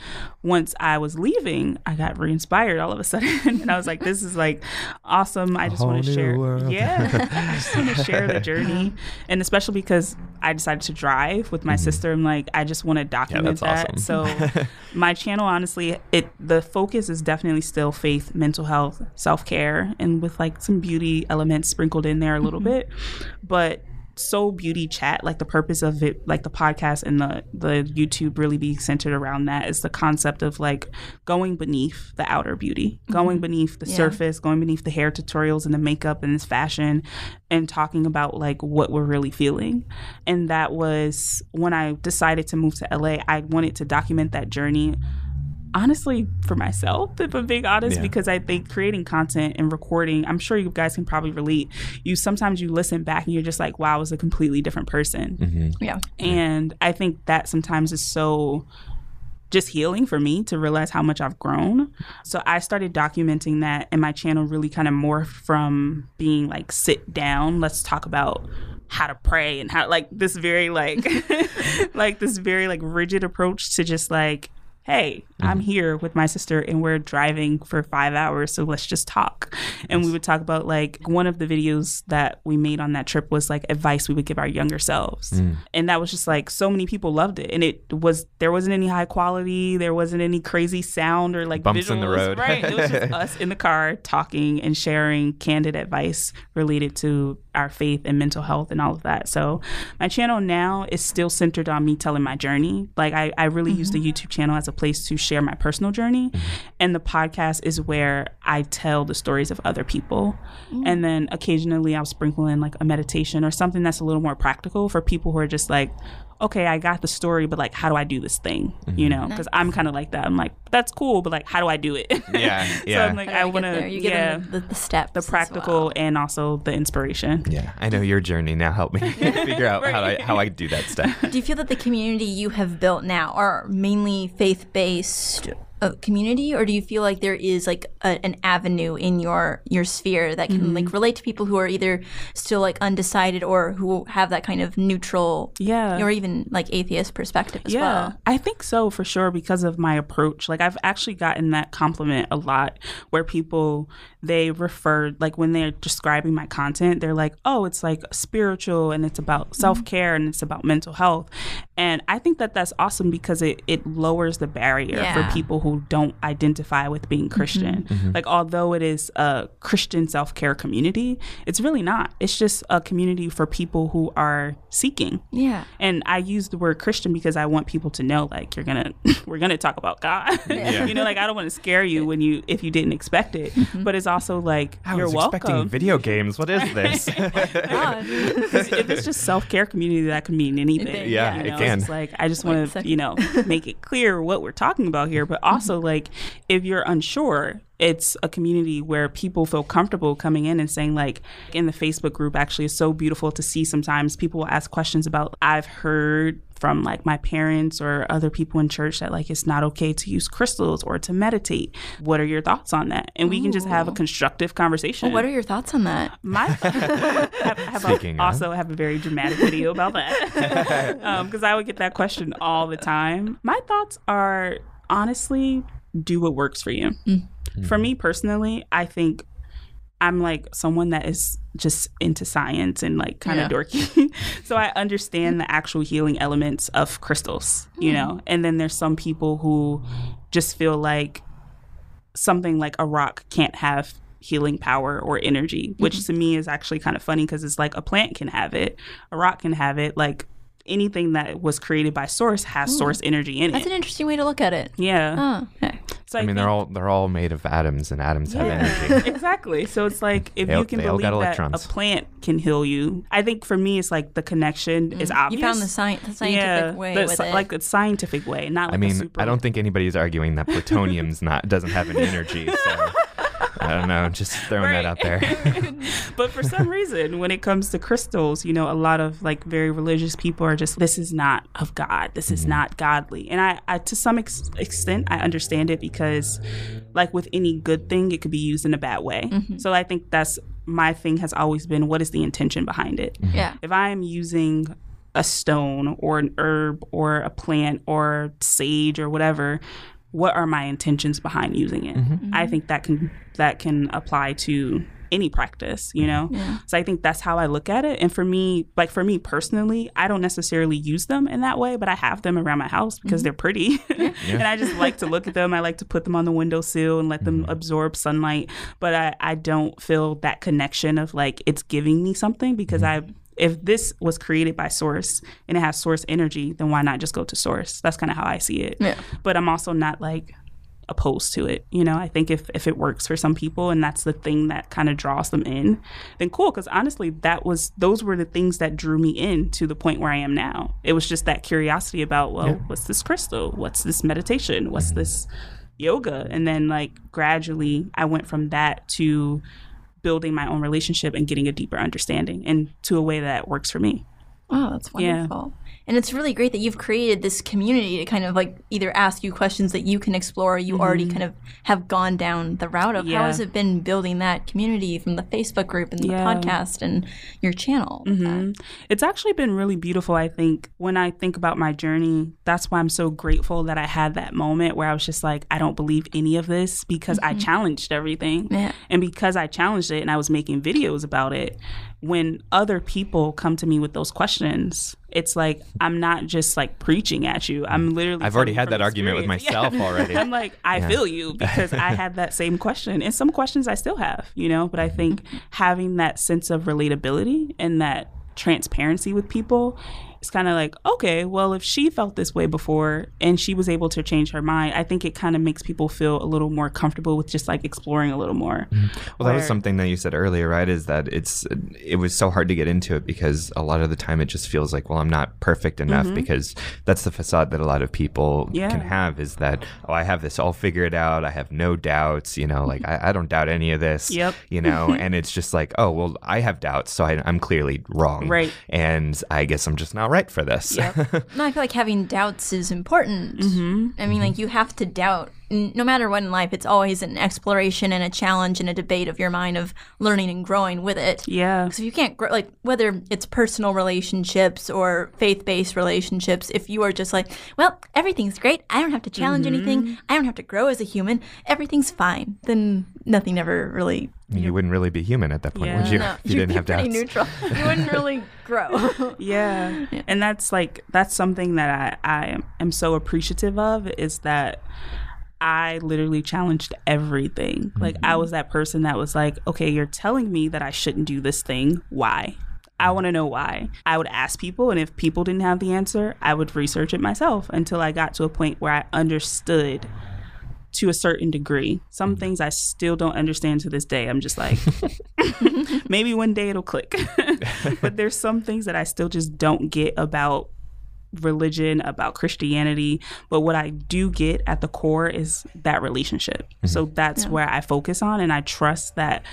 once I was leaving, I got re-inspired all of a sudden, and I was like, "This is like awesome! I just want to share, world. yeah, I just want to share the journey, and especially because I decided to drive with my mm-hmm. sister. I'm like, I just want to document that's that. awesome. So my channel honestly it the focus is definitely still faith mental health self-care and with like some beauty elements sprinkled in there a little mm-hmm. bit. But soul beauty chat like the purpose of it like the podcast and the the youtube really be centered around that is the concept of like going beneath the outer beauty mm-hmm. going beneath the Yeah. surface going beneath the hair tutorials and the makeup and this fashion and talking about like what we're really feeling. And that was when i decided to move to la i wanted to document that journey honestly for myself if i'm being honest Yeah. because i think creating content and recording i'm sure you guys can probably relate you sometimes you listen back and you're just like wow i was a completely different person Mm-hmm. Yeah. and i think that sometimes is so just healing for me to realize how much I've grown. So I started documenting that, and my channel really kind of morphed from being like sit down, let's talk about how to pray and how like this very like like this very like rigid approach to just like hey i'm mm-hmm. here with my sister and we're driving for five hours so let's just talk. And we would talk about like one of the videos that we made on that trip was like advice we would give our younger selves. Mm. And that was just like so many people loved it. And it was there wasn't any high quality there wasn't any crazy sound or like Bumps in the road. right it was just us in the car talking and sharing candid advice related to our faith and mental health and all of that. So my channel now is still centered on me telling my journey. Like i, I really use the mm-hmm. youtube channel as a place to share my personal journey mm-hmm. and the podcast is where i tell the stories of other people. Mm. And then occasionally i'll sprinkle in like a meditation or something that's a little more practical for people who are just like okay i got the story but like how do i do this thing you mm-hmm. know because i'm kind of like that i'm like that's cool but like how do i do it Yeah, yeah. so i'm like How i I want to You give yeah the, the, the steps. the practical well. and also the inspiration Yeah, I know your journey now. Help me figure out how I how I do that stuff. Do you feel that the community you have built now are mainly faith based? Community or do you feel like there is like a, an avenue in your your sphere that can Mm-hmm. like relate to people who are either still like undecided or who have that kind of neutral Yeah. or even like atheist perspective as yeah, well I think so for sure because of my approach. Like I've actually gotten that compliment a lot where people they refer like when they're describing my content, they're like, "Oh, it's like spiritual and it's about mm-hmm. self-care and it's about mental health." And I think that that's awesome because it it lowers the barrier Yeah. for people who don't identify with being mm-hmm. Christian. Mm-hmm. Like although it is a Christian self-care community, it's really not. It's just a community for people who are seeking. yeah And I use the word Christian because I want people to know, like, you're gonna, we're gonna talk about God. Yeah. you know, like I don't want to scare you when you, if you didn't expect it. But it's also like I you're was welcome. expecting video games. What is this? If it's just self care community, that can mean anything. Yeah, you it know? can. It's like I just want to, you know, make it clear what we're talking about here. But also, like, if you're unsure, it's a community where people feel comfortable coming in and saying, like, in the Facebook group, actually, it's so beautiful to see. Sometimes people will ask questions about. I've heard from like my parents or other people in church that like it's not okay to use crystals or to meditate. What are your thoughts on that? And we can just have a constructive conversation. what are your thoughts on that My have, have a- Speaking of. also have a very dramatic video about that um, because I would get that question all the time. My thoughts are honestly do what works for you. Mm. Hmm. For me personally, I think I'm like someone that is just into science and like kind of Yeah. dorky. so I understand the actual healing elements of crystals, you hmm. know? And then there's some people who just feel like something like a rock can't have healing power or energy, which mm-hmm. to me is actually kind of funny because it's like a plant can have it, a rock can have it, like anything that was created by source has hmm. source energy in it. That's an interesting way to look at it. yeah. Oh, okay. So I mean, they're all they're all made of atoms, and atoms have energy. exactly. So it's like if They you can believe that electrons. a plant can heal you, I think for me it's like the connection is obvious. You found the, sci- the scientific yeah, way the with sci- it. like a scientific way, not like I a mean, super, I don't think anybody's arguing that plutonium's not doesn't have any energy. So I don't know, just throwing that out there. but for some reason, when it comes to crystals, you know, a lot of like very religious people are just, this is not of God. This Mm-hmm. is not godly. And I, I to some ex- extent, I understand it because, like with any good thing, it could be used in a bad way. So I think that's my thing has always been what is the intention behind it? yeah. If I'm using a stone or an herb or a plant or sage or whatever, what are my intentions behind using it? Mm-hmm. Mm-hmm. I think that can that can apply to any practice, you know? So I think that's how I look at it. And for me, like for me personally, I don't necessarily use them in that way, but I have them around my house because mm-hmm. they're pretty. and I just like to look at them. I like to put them on the windowsill and let them absorb sunlight. But I, I don't feel that connection of like it's giving me something because I if this was created by source and it has source energy, then why not just go to source? That's kind of how I see it. Yeah. But I'm also not like opposed to it. You know, I think if, if it works for some people and that's the thing that kind of draws them in, then cool. Because honestly, that was those were the things that drew me in to the point where I am now. It was just that curiosity about, well, what's this crystal? What's this meditation? What's this yoga? And then like gradually, I went from that to building my own relationship and getting a deeper understanding and to a way that works for me. Wow, that's Yeah. wonderful. And it's really great that you've created this community to kind of like either ask you questions that you can explore or you already kind of have gone down the route of. How Mm-hmm. Has it been building that community from the Facebook group and the Yeah. podcast and your channel? Mhm. It's actually been really beautiful. I think when I think about my journey, that's why I'm so grateful that I had that moment where I was just like, I don't believe any of this because I challenged everything. Yeah. And because I challenged it and I was making videos about it, when other people come to me with those questions, it's like I'm not just like preaching at you. I'm literally. I've already had that argument with myself Yeah. already. I'm like, I feel you because I had that same question. And some questions I still have, you know, but I mm-hmm. think having that sense of relatability and that transparency with people it's kind of like okay well if she felt this way before and she was able to change her mind i think it kind of makes people feel a little more comfortable with just like exploring a little more mm. Well, that was something that you said earlier, right? Is that it's it was so hard to get into it because a lot of the time it just feels like, well, I'm not perfect enough mm-hmm. because that's the facade that a lot of people Yeah. can have is that oh, I have this all figured out, I have no doubts, you know, like I, I don't doubt any of this, Yep. you know, and it's just like, oh, well, I have doubts, so I, I'm clearly wrong, Right. And I guess I'm just not right for this. Yep. No, I feel like having doubts is important. Mm-hmm. I mean, like you have to doubt. N- No matter what in life, it's always an exploration and a challenge and a debate of your mind of learning and growing with it. yeah So if you can't grow, like whether it's personal relationships or faith-based relationships, if you are just like, well, everything's great, I don't have to challenge Mm-hmm. anything, I don't have to grow as a human, everything's fine, then nothing ever really. You wouldn't really be human at that point, would you? No, if you you'd didn't be have pretty doubts. neutral. You wouldn't really grow. yeah. and that's like that's something that i i am, am so appreciative of is that I literally challenged everything. Like I was mm-hmm. that person that was like, okay, you're telling me that I shouldn't do this thing. Why? I want to know why. I would ask people, and if people didn't have the answer, I would research it myself until I got to a point where I understood to a certain degree. Some mm-hmm. things I still don't understand to this day. I'm just like, maybe one day it'll click. but there's some things that I still just don't get about religion, about Christianity. But what I do get at the core is that relationship. Mm-hmm. So that's where I focus on. And I trust that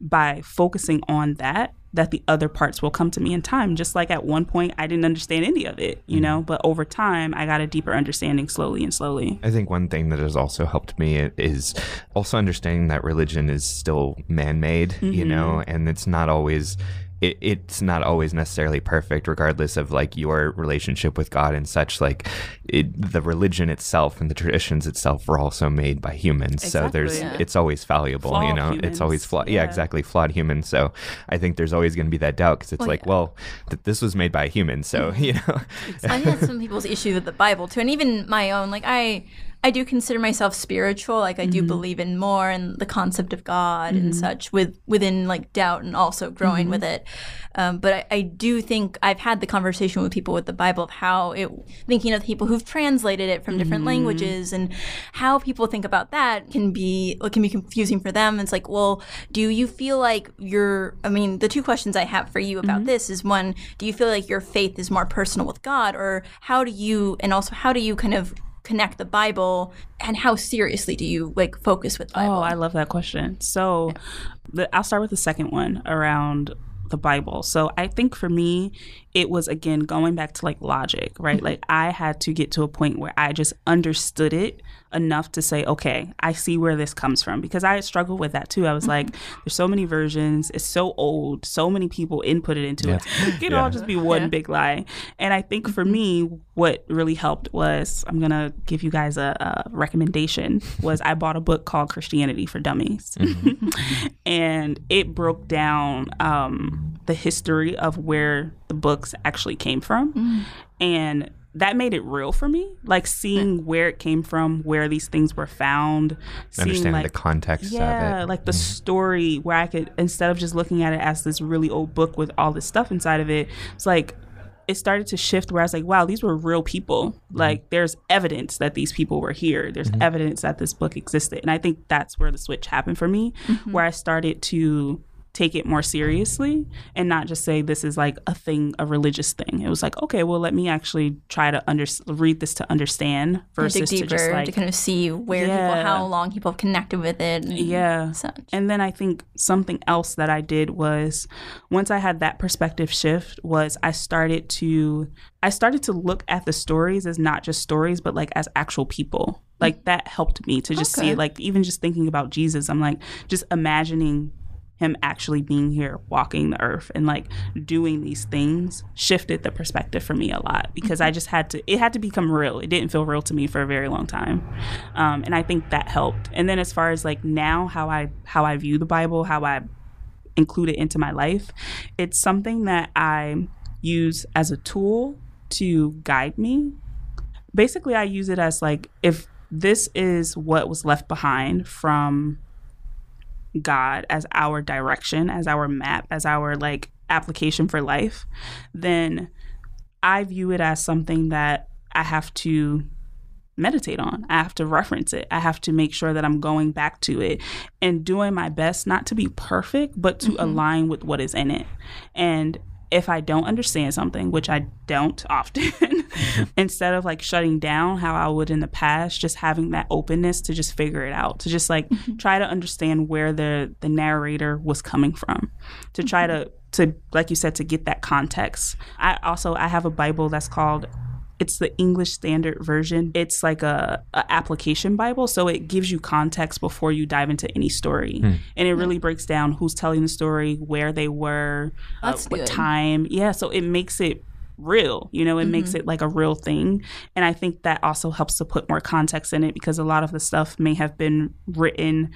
by focusing on that, that the other parts will come to me in time. Just like at one point, I didn't understand any of it, you mm-hmm. know, but over time, I got a deeper understanding slowly and slowly. I think one thing that has also helped me is also understanding that religion is still man-made, you mm-hmm. know, and it's not always it, it's not always necessarily perfect, regardless of like your relationship with God and such. Like it, the religion itself and the traditions itself were also made by humans, so there's Yeah. it's always fallible. you Flawed know, it's always flawed. Yeah. Yeah. exactly, flawed humans. So I think there's always going to be that doubt because it's Well, like, yeah. well, th- this was made by a human, so you know. I think that's some people's issue with the Bible too, and even my own. Like I, I do consider myself spiritual. Like I do mm-hmm. believe in more and the concept of God and mm-hmm. such, with within like doubt and also growing mm-hmm. with it. Um, but I, I do think I've had the conversation with people with the Bible of how it, thinking of people who've translated it from different languages and how people think about that can be can be confusing for them. It's like, well, do you feel like you're? I mean, the two questions I have for you about this is one: Do you feel like your faith is more personal with God, or how do you? And also, how do you kind of connect the Bible, and how seriously do you like focus with Bible? Oh, I love that question. So, the, I'll start with the second one around the Bible. So, I think for me, it was again going back to like logic, right? Mm-hmm. Like, I had to get to a point where I just understood it enough to say, okay, I see where this comes from because I struggled with that too. I was like, mm-hmm. there's so many versions, it's so old, so many people inputted into it. It could Yeah. all just be one Yeah. big lie. And I think for mm-hmm. me, what really helped was I'm gonna give you guys a, a recommendation. Was I bought a book called Christianity for Dummies, mm-hmm. and it broke down um, the history of where the books actually came from, mm. and that made it real for me. Like seeing hmm. where it came from, where these things were found, seeing Understanding like the context yeah, of it. like the mm-hmm. story where I could instead of just looking at it as this really old book with all this stuff inside of it, it's like it started to shift where I was like, wow, these were real people. Mm-hmm. Like there's evidence that these people were here. There's mm-hmm. evidence that this book existed. And I think that's where the switch happened for me, where I started to take it more seriously and not just say this is like a thing a religious thing it was like okay well let me actually try to under- read this to understand versus dig to just deeper like to kind of see where people, how long people have connected with it. And yeah such. and then I think something else that I did was once I had that perspective shift was I started to I started to look at the stories as not just stories but like as actual people. Like that helped me to just see Okay. it like even just thinking about Jesus I'm like just imagining him actually being here walking the earth and like doing these things shifted the perspective for me a lot because i just had to it had to become real. It didn't feel real to me for a very long time. Um, and i think that helped. And then as far as like now how i how i view the bible how i include it into my life it's something that i use as a tool to guide me. Basically i use it as like if this is what was left behind from God as our direction, as our map, as our like application for life, then I view it as something that I have to meditate on. I have to reference it. I have to make sure that I'm going back to it and doing my best not to be perfect, but to mm-hmm. align with what is in it. And if I don't understand something, which I don't often, mm-hmm. instead of like shutting down how I would in the past, just having that openness to just figure it out, to just like mm-hmm. try to understand where the the narrator was coming from, to try mm-hmm. to to like you said to get that context. I also I have a Bible that's called it's the English Standard Version. It's like a, a application Bible, so it gives you context before you dive into any story, and it really breaks down who's telling the story, where they were, uh, what good. time. Yeah, so it makes it real. You know, it makes it like a real thing, and I think that also helps to put more context in it because a lot of the stuff may have been written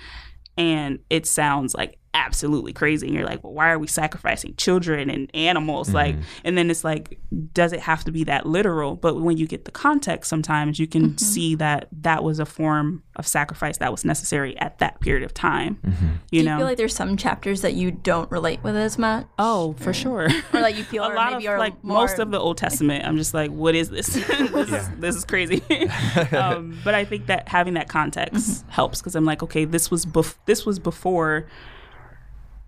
and it sounds like absolutely crazy. And you're like well why are we sacrificing children and animals? Like mm-hmm. and then it's like does it have to be that literal? But when you get the context sometimes you can mm-hmm. see that that was a form of sacrifice that was necessary at that period of time mm-hmm. you do you feel like there's some chapters that you don't relate with as much? oh for sure. Or like you feel a or lot of maybe are like more, most of the Old Testament. I'm just like, what is this? this, is, this is crazy. um, but I think that having that context helps because I'm like, okay, this was bef- this was before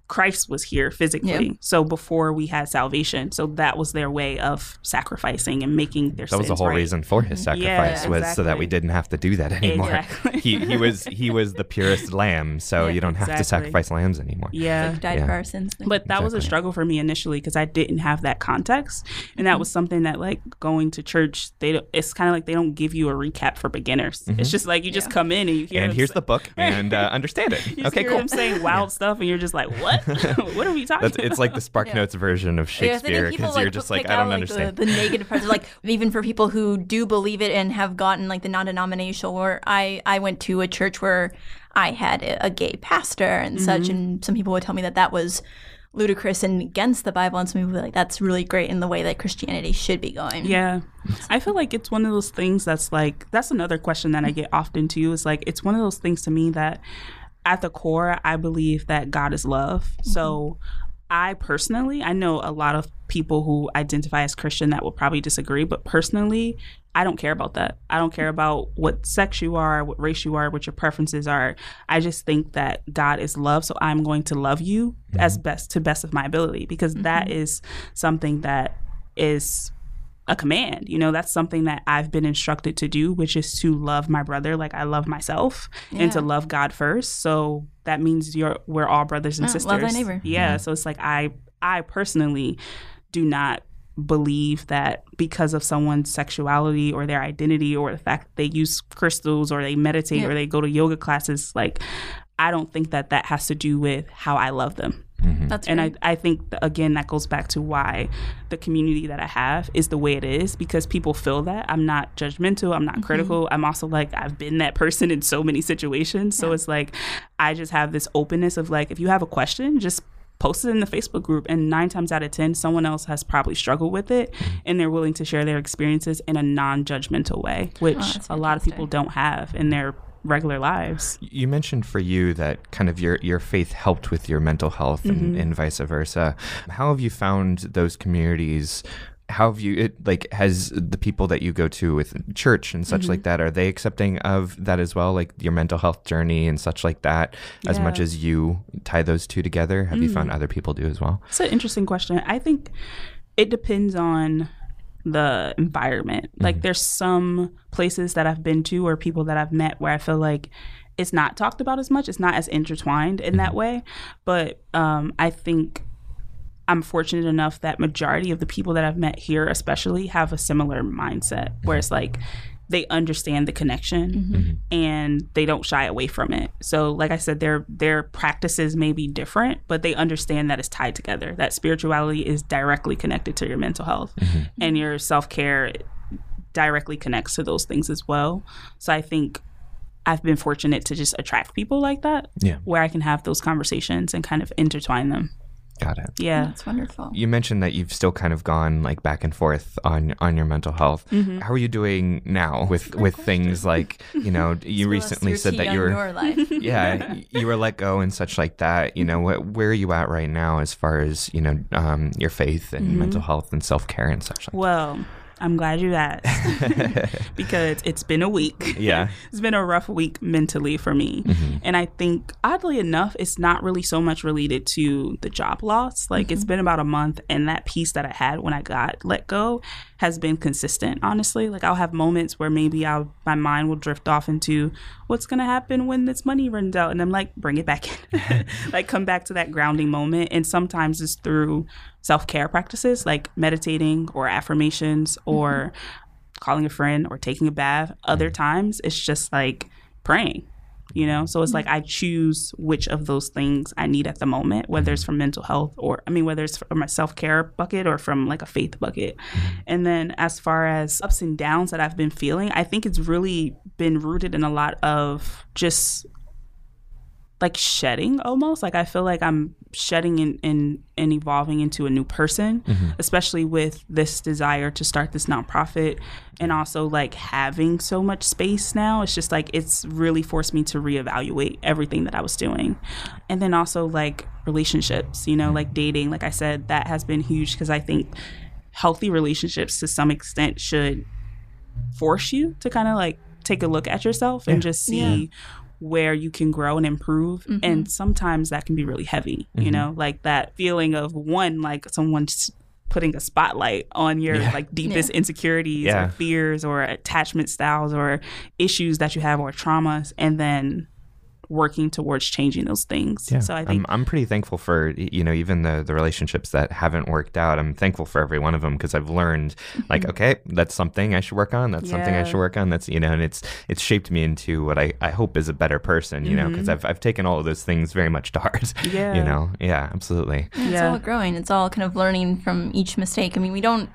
Christ was here physically. Yeah. So before we had salvation, so that was their way of sacrificing and making their That was the whole right. reason for his sacrifice Yeah, was so that we didn't have to do that anymore. Exactly. he he was he was the purest lamb, so Yeah, you don't have to sacrifice lambs anymore. Yeah. like died Yeah. for our sins. But that was a struggle for me initially because I didn't have that context, and that was something that like going to church. They don't, it's kind of like they don't give you a recap for beginners. It's just like you just come in and you hear And here's say- the book, and uh, understand it. you okay, hear cool. them saying wild stuff, and you're just like, what? What? what are we talking That's about? it's like the Spark Notes version of Yeah, so I think Shakespeare because you're just like I don't like, understand. The, the negative parts, like even for people who do believe it and have gotten like the non-denominational. Where I I went to a church where I had a, a gay pastor and such, Mm-hmm. and some people would tell me that that was ludicrous and against the Bible, and some people would be like that's really great in the way that Christianity should be going. Yeah. I feel like it's one of those things that's like, that's another question that I get often too. Is like, it's one of those things to me that at the core, I believe that God is love. Mm-hmm. So I personally, I know a lot of people who identify as Christian that will probably disagree, but personally, I don't care about that. I don't care about what sex you are, what race you are, what your preferences are. I just think that God is love, so I'm going to love you as mm-hmm. best to best of my ability because that mm-hmm. is something that is a command. You know, that's something that I've been instructed to do, which is to love my brother like I love myself and to love God first. So that means you're we're all brothers and Yeah, sisters. love thy neighbor. Yeah. Mm-hmm. So it's like I I personally do not believe that because of someone's sexuality or their identity or the fact that they use crystals or they meditate Yeah. or they go to yoga classes like I don't think that that has to do with how I love them. That's And great. I, I think, again, that goes back to why the community that I have is the way it is because people feel that. I'm not judgmental. I'm not Mm-hmm. critical. I'm also like, I've been that person in so many situations. So it's like, I just have this openness of like, if you have a question, just post it in the Facebook group. And nine times out of 10, someone else has probably struggled with it and they're willing to share their experiences in a non judgmental way, which Oh, a lot of people don't have in their regular lives. You mentioned for you that kind of your, your faith helped with your mental health and, Mm-hmm. and vice versa. How have you found those communities? How have you it like has the people that you go to with church and such Mm-hmm. like that are they accepting of that as well like your mental health journey and such like that as much as you tie those two together have you Mm. found other people do as well It's an interesting question. I think it depends on the environment. Like mm-hmm. there's some places that I've been to or people that I've met where I feel like it's not talked about as much. It's not as intertwined in that mm-hmm. way. But um, I think I'm fortunate enough that majority of the people that I've met here, especially, have a similar mindset where mm-hmm. it's like they understand the connection mm-hmm. Mm-hmm. and they don't shy away from it. So, like I said, their their practices may be different, but they understand that it's tied together. That spirituality is directly connected to your mental health, mm-hmm. and your self care directly connects to those things as well. So, I think. I've been fortunate to just attract people like that, Yeah. where I can have those conversations and kind of intertwine them. Got it Yeah. That's wonderful. you mentioned that you've still kind of gone like back and forth on on your mental health Mm-hmm. how are you doing now with with things like you know you Spill us recently said that you were your life. yeah, you were let go and such like that. You know, wh- where are you at right now as far as you know um, your faith and Mm-hmm. mental health and self care and such like? Well, I'm glad you asked because it's been a week. Yeah. it's been a rough week mentally for me. Mm-hmm. And I think, oddly enough, it's not really so much related to the job loss. Like, it's mm-hmm. been about a month, and that peace that I had when I got let go has been consistent, honestly. Like, I'll have moments where maybe I'll, my mind will drift off into what's going to happen when this money runs out. And I'm like, bring it back in. like, come back to that grounding moment. And sometimes it's through self care practices like meditating or affirmations mm-hmm. or calling a friend or taking a bath. Other mm-hmm. times it's just like praying, you know? So it's mm-hmm. like I choose which of those things I need at the moment, whether it's from mental health or, I mean, whether it's from my self care bucket or from like a faith bucket. Mm-hmm. And then as far as ups and downs that I've been feeling, I think it's really been rooted in a lot of just like shedding almost. Like i feel like i'm shedding and, and, and evolving into a new person mm-hmm. especially with this desire to start this nonprofit and also like having so much space now. It's just like it's really forced me to reevaluate everything that i was doing. And then also like relationships you know like dating. Like i said that has been huge because i think healthy relationships to some extent should force you to kind of like take a look at yourself and just see Yeah. Where you can grow and improve and mm-hmm. sometimes that can be really heavy you mm-hmm. know like that feeling of one like someone's putting a spotlight on your Yeah. like deepest insecurities Yeah. or fears or attachment styles or issues that you have or traumas and then working towards changing those things. Yeah. So I think I'm, I'm pretty thankful for you know even the the relationships that haven't worked out. I'm thankful for every one of them because I've learned mm-hmm. like okay, that's something I should work on. That's something I should work on. That's you know, and it's it's shaped me into what I, I hope is a better person. You know, because mm-hmm. I've I've taken all of those things very much to heart. Yeah. You know. Yeah. Absolutely. It's Yeah. all growing. It's all kind of learning from each mistake. I mean, we don't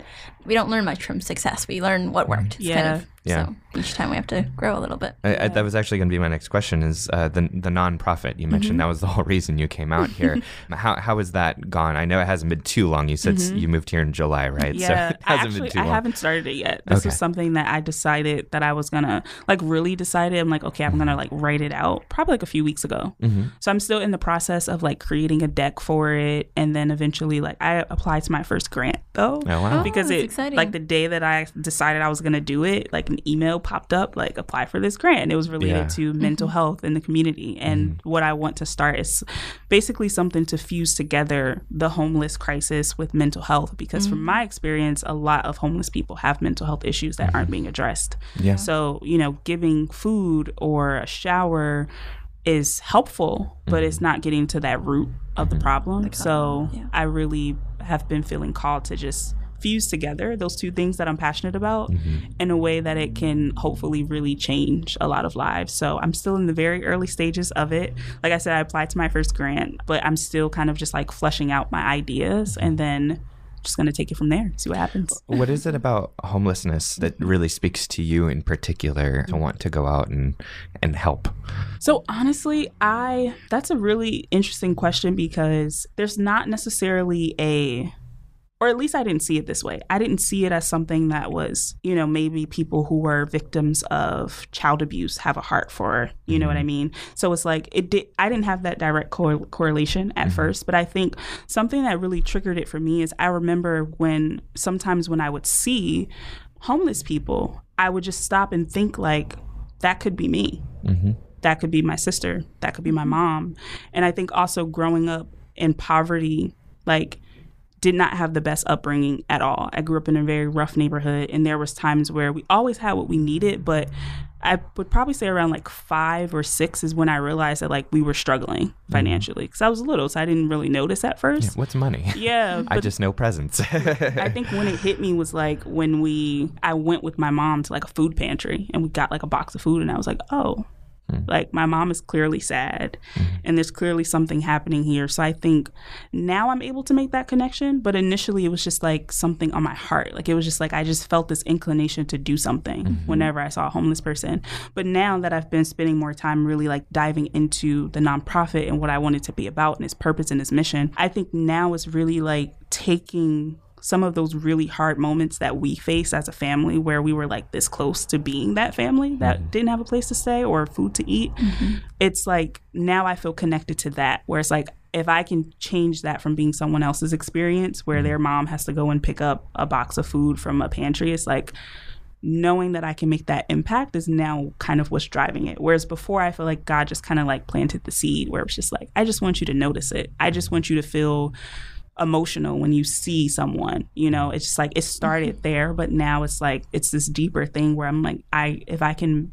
we don't learn much from success. We learn what worked. It's Yeah. kind of Yeah. so each time we have to grow a little bit. I, I, that was actually going to be my next question. Is uh, the the nonprofit you mentioned that was the whole reason you came out here? how how has that gone? I know it hasn't been too long. You said s you moved here in July, right? Yeah, so it I hasn't actually been too I haven't started it yet. This Okay. was something that I decided that I was gonna like really decided. I'm like, okay, I'm gonna like write it out probably like a few weeks ago. Mm-hmm. So I'm still in the process of like creating a deck for it, and then eventually like I applied to my first grant though. Oh wow. Oh, because that's it exciting. like the day that I decided I was gonna do it, like an email popped up like apply for this grant. It was related Yeah. to mm-hmm. mental health in the community, and mm-hmm. what I want to start is basically something to fuse together the homeless crisis with mental health. Because from mm. my experience, a lot of homeless people have mental health issues that aren't mm-hmm. being addressed. Yeah. So you know, giving food or a shower is helpful, but it's not getting to that root of the problem. So yeah. I really have been feeling called to just fuse together those two things that I'm passionate about mm-hmm. in a way that it can hopefully really change a lot of lives. So I'm still in the very early stages of it. Like I said, I applied to my first grant, but I'm still kind of just like fleshing out my ideas and then just going to take it from there, see what happens. What is it about homelessness that mm-hmm. really speaks to you in particular to want to go out and and help? So honestly, I that's a really interesting question because there's not necessarily a or at least I didn't see it this way. I didn't see it as something that was, you know, maybe people who were victims of child abuse have a heart for, you know what I mm-hmm. mean? So it's like it did I didn't have that direct cor- correlation at mm-hmm. first, but I think something that really triggered it for me is I remember when sometimes when I would see homeless people, I would just stop and think like that could be me. Mm-hmm. That could be my sister. That could be my mom. And i think also growing up in poverty like did not have the best upbringing at all i grew up in a very rough neighborhood and there was times where we always had what we needed but i would probably say around like five or six is when i realized that like we were struggling mm-hmm. financially because i was little so i didn't really notice at first What's money? yeah, I just know presents. I think when it hit me was like when we I went with my mom to like a food pantry and we got like a box of food and I was like, "Oh, Mm. like my mom is clearly sad mm-hmm. and there's clearly something happening here." So I think now I'm able to make that connection, but initially it was just like something on my heart. Like it was just like I just felt this inclination to do something mm-hmm. whenever I saw a homeless person. But now that I've been spending more time really like diving into the nonprofit and what I wanted to be about and its purpose and its mission, I think now it's really like taking some of those really hard moments that we face as a family where we were like this close to being that family that mm-hmm. didn't have a place to stay or food to eat. Mm-hmm. It's like now I feel connected to that where it's like if I can change that from being someone else's experience where mm-hmm. their mom has to go and pick up a box of food from a pantry, it's like knowing that I can make that impact is now kind of what's driving it. Whereas before, I feel like God just kind of like planted the seed where it's just like, I just want you to notice it. I just want you to feel emotional when you see someone you know? It's just like it started mm-hmm. there but now it's like it's this deeper thing where i'm like i if i can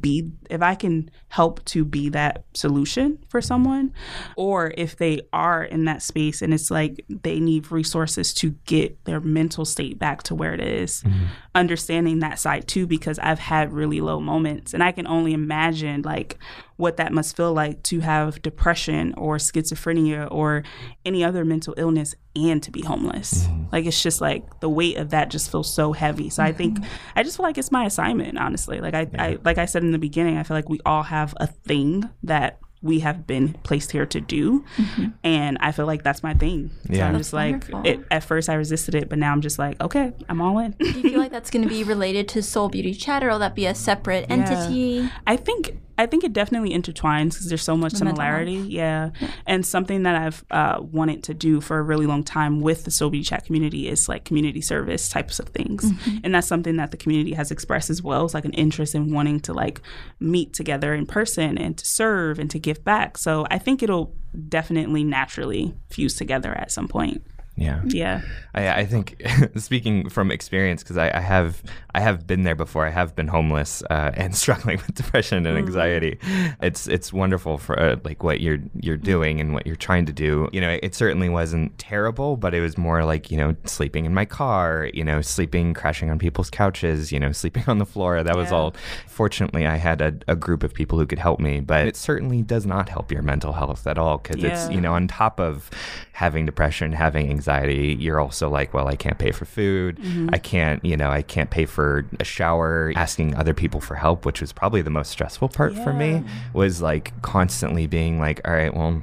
be if i can help to be that solution for someone or if they are in that space and it's like they need resources to get their mental state back to where it is, mm-hmm. understanding that side too because i've had really low moments. And i can only imagine like what that must feel like to have depression or schizophrenia or any other mental illness and to be homeless. Mm-hmm. Like it's just like the weight of that just feels so heavy. So I mm-hmm. think I just feel like it's my assignment, honestly. Like I, I like I said in the beginning, I feel like we all have a thing that we have been placed here to do. Mm-hmm. And I feel like that's my thing. So Yeah. I'm That's just like it, at first I resisted it, but now I'm just like, okay, I'm all in. Do you feel like that's going to be related to Soul Beauty Chat, or will that be a separate entity? I think I think it definitely intertwines because there's so much The similarity. Yeah. and something that I've uh, wanted to do for a really long time with the Soul Beauty Chat community is like community service types of things, and that's something that the community has expressed as well. It's like an interest in wanting to like meet together in person and to serve and to give back. So I think it'll definitely naturally fuse together at some point. Yeah. Yeah. I, I think speaking from experience because I, I have I have been there before. I have been homeless uh, and struggling with depression and anxiety. It's it's wonderful for uh, like what you're you're doing and what you're trying to do. You know, it certainly wasn't terrible, but it was more like you know sleeping in my car. You know, sleeping, crashing on people's couches. You know, sleeping on the floor. That was all. Fortunately, I had a, a group of people who could help me, but it certainly does not help your mental health at all because it's you know on top of having depression, having anxiety, you're also like, well, I can't pay for food. Mm-hmm. I can't, you know, I can't pay for a shower. Asking other people for help, which was probably the most stressful part for me, was like constantly being like, all right, well,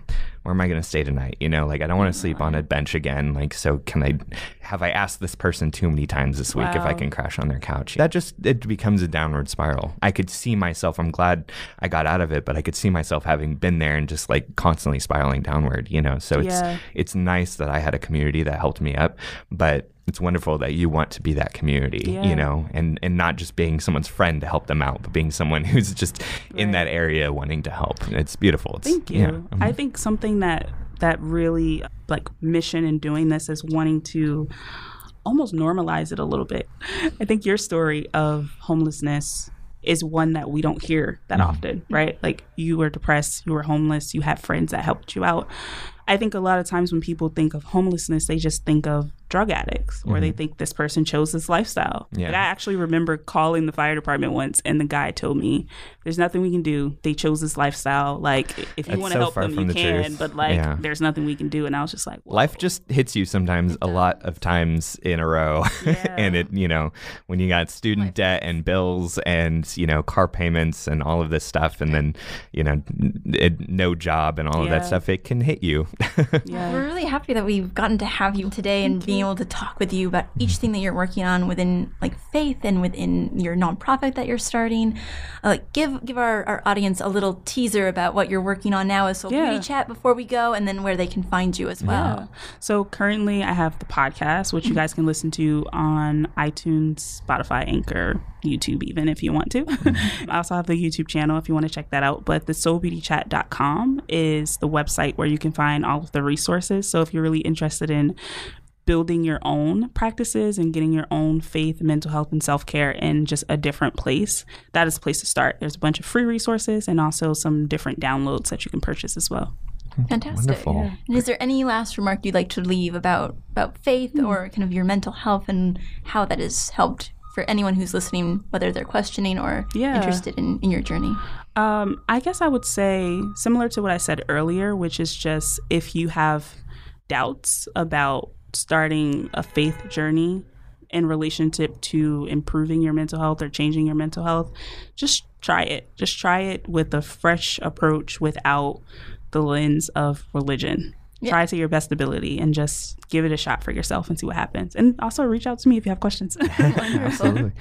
where am I going to stay tonight? You know, like I don't want to sleep on a bench again. Like, so can I, have I asked this person too many times this week if I can crash on their couch? That just, it becomes a downward spiral. I could see myself, I'm glad I got out of it, but I could see myself having been there and just like constantly spiraling downward, you know? So it's, Yeah. it's nice that I had a community that helped me up, but it's wonderful that you want to be that community, Yeah. you know, and and not just being someone's friend to help them out, but being someone who's just in that area wanting to help. It's beautiful. It's, Thank you. yeah, mhm. I think something that that really like mission in doing this is wanting to almost normalize it a little bit. I think your story of homelessness is one that we don't hear that often, right? Like you were depressed, you were homeless, you had friends that helped you out. I think a lot of times when people think of homelessness, they just think of drug addicts or they mm-hmm. think this person chose this lifestyle. Yeah. Like, I actually remember calling the fire department once and the guy told me, There's nothing we can do. They chose this lifestyle. Like if you want to so help them, you the can, truth. but like Yeah. there's nothing we can do. And I was just like, Whoa. Life just hits you sometimes a lot of times in a row. Yeah. and it, you know, when you got student debt and bills and, you know, car payments and all of this stuff, and then, you know, it, no job and all of that stuff, it can hit you. yeah. We're really happy that we've gotten to have you today and being able to talk with you about each mm-hmm. thing that you're working on within like faith and within your nonprofit that you're starting. Uh, like give give our, our audience a little teaser about what you're working on now as Soul Yeah. Beauty Chat before we go and then where they can find you as well. Yeah. So currently, I have the podcast, which you mm-hmm. guys can listen to on iTunes, Spotify, Anchor, YouTube, even if you want to. Mm-hmm. I also have the YouTube channel if you want to check that out. But the soulbeautychat.com is the website where you can find all of the resources. So if you're really interested in building your own practices and getting your own faith, mental health, and self care in just a different place, that is a place to start. There's a bunch of free resources and also some different downloads that you can purchase as well. Fantastic. Wonderful. And is there any last remark you'd like to leave about about faith or kind of your mental health and how that has helped for anyone who's listening, whether they're questioning or Yeah. interested in, in your journey? Um, I guess I would say similar to what I said earlier, which is just if you have doubts about starting a faith journey in relationship to improving your mental health or changing your mental health, just try it. Just try it with a fresh approach without the lens of religion. Try to your best ability and just give it a shot for yourself and see what happens. And also reach out to me if you have questions. Absolutely.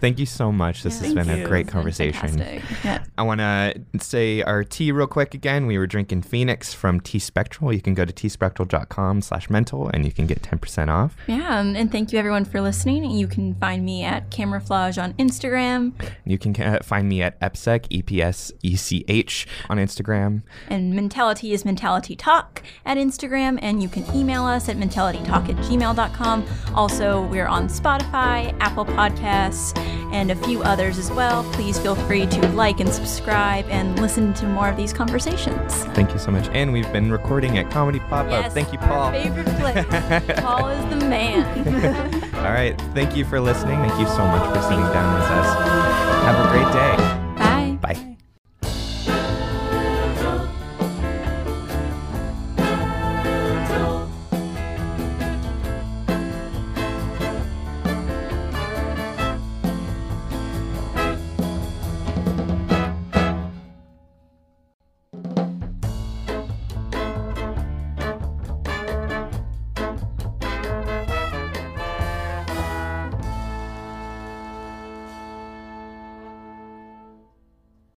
Thank you so much. This has Thank been you. a great conversation. Yeah. I want to say our tea real quick again. We were drinking Phoenix from T Spectral. You can go to tspectral.com slash mental and you can get 10% off. Yeah, um, and thank you everyone for listening. You can find me at Camouflage on Instagram, You can uh, find me at EPSEC, E-P-S-E-C-H on Instagram. and Mentality is Mentality Talk at Instagram, and you can email us at mentalitytalk at gmail.com. Also, we're on Spotify, Apple Podcasts, and a few others as well. Please feel free to like and subscribe and listen to more of these conversations. Thank you so much. And we've been recording at Comedy Pop Up. Yes, Thank you, Paul. favorite place. Paul is the man. All right. Thank you for listening. Thank you so much for sitting down with us. Have a great day.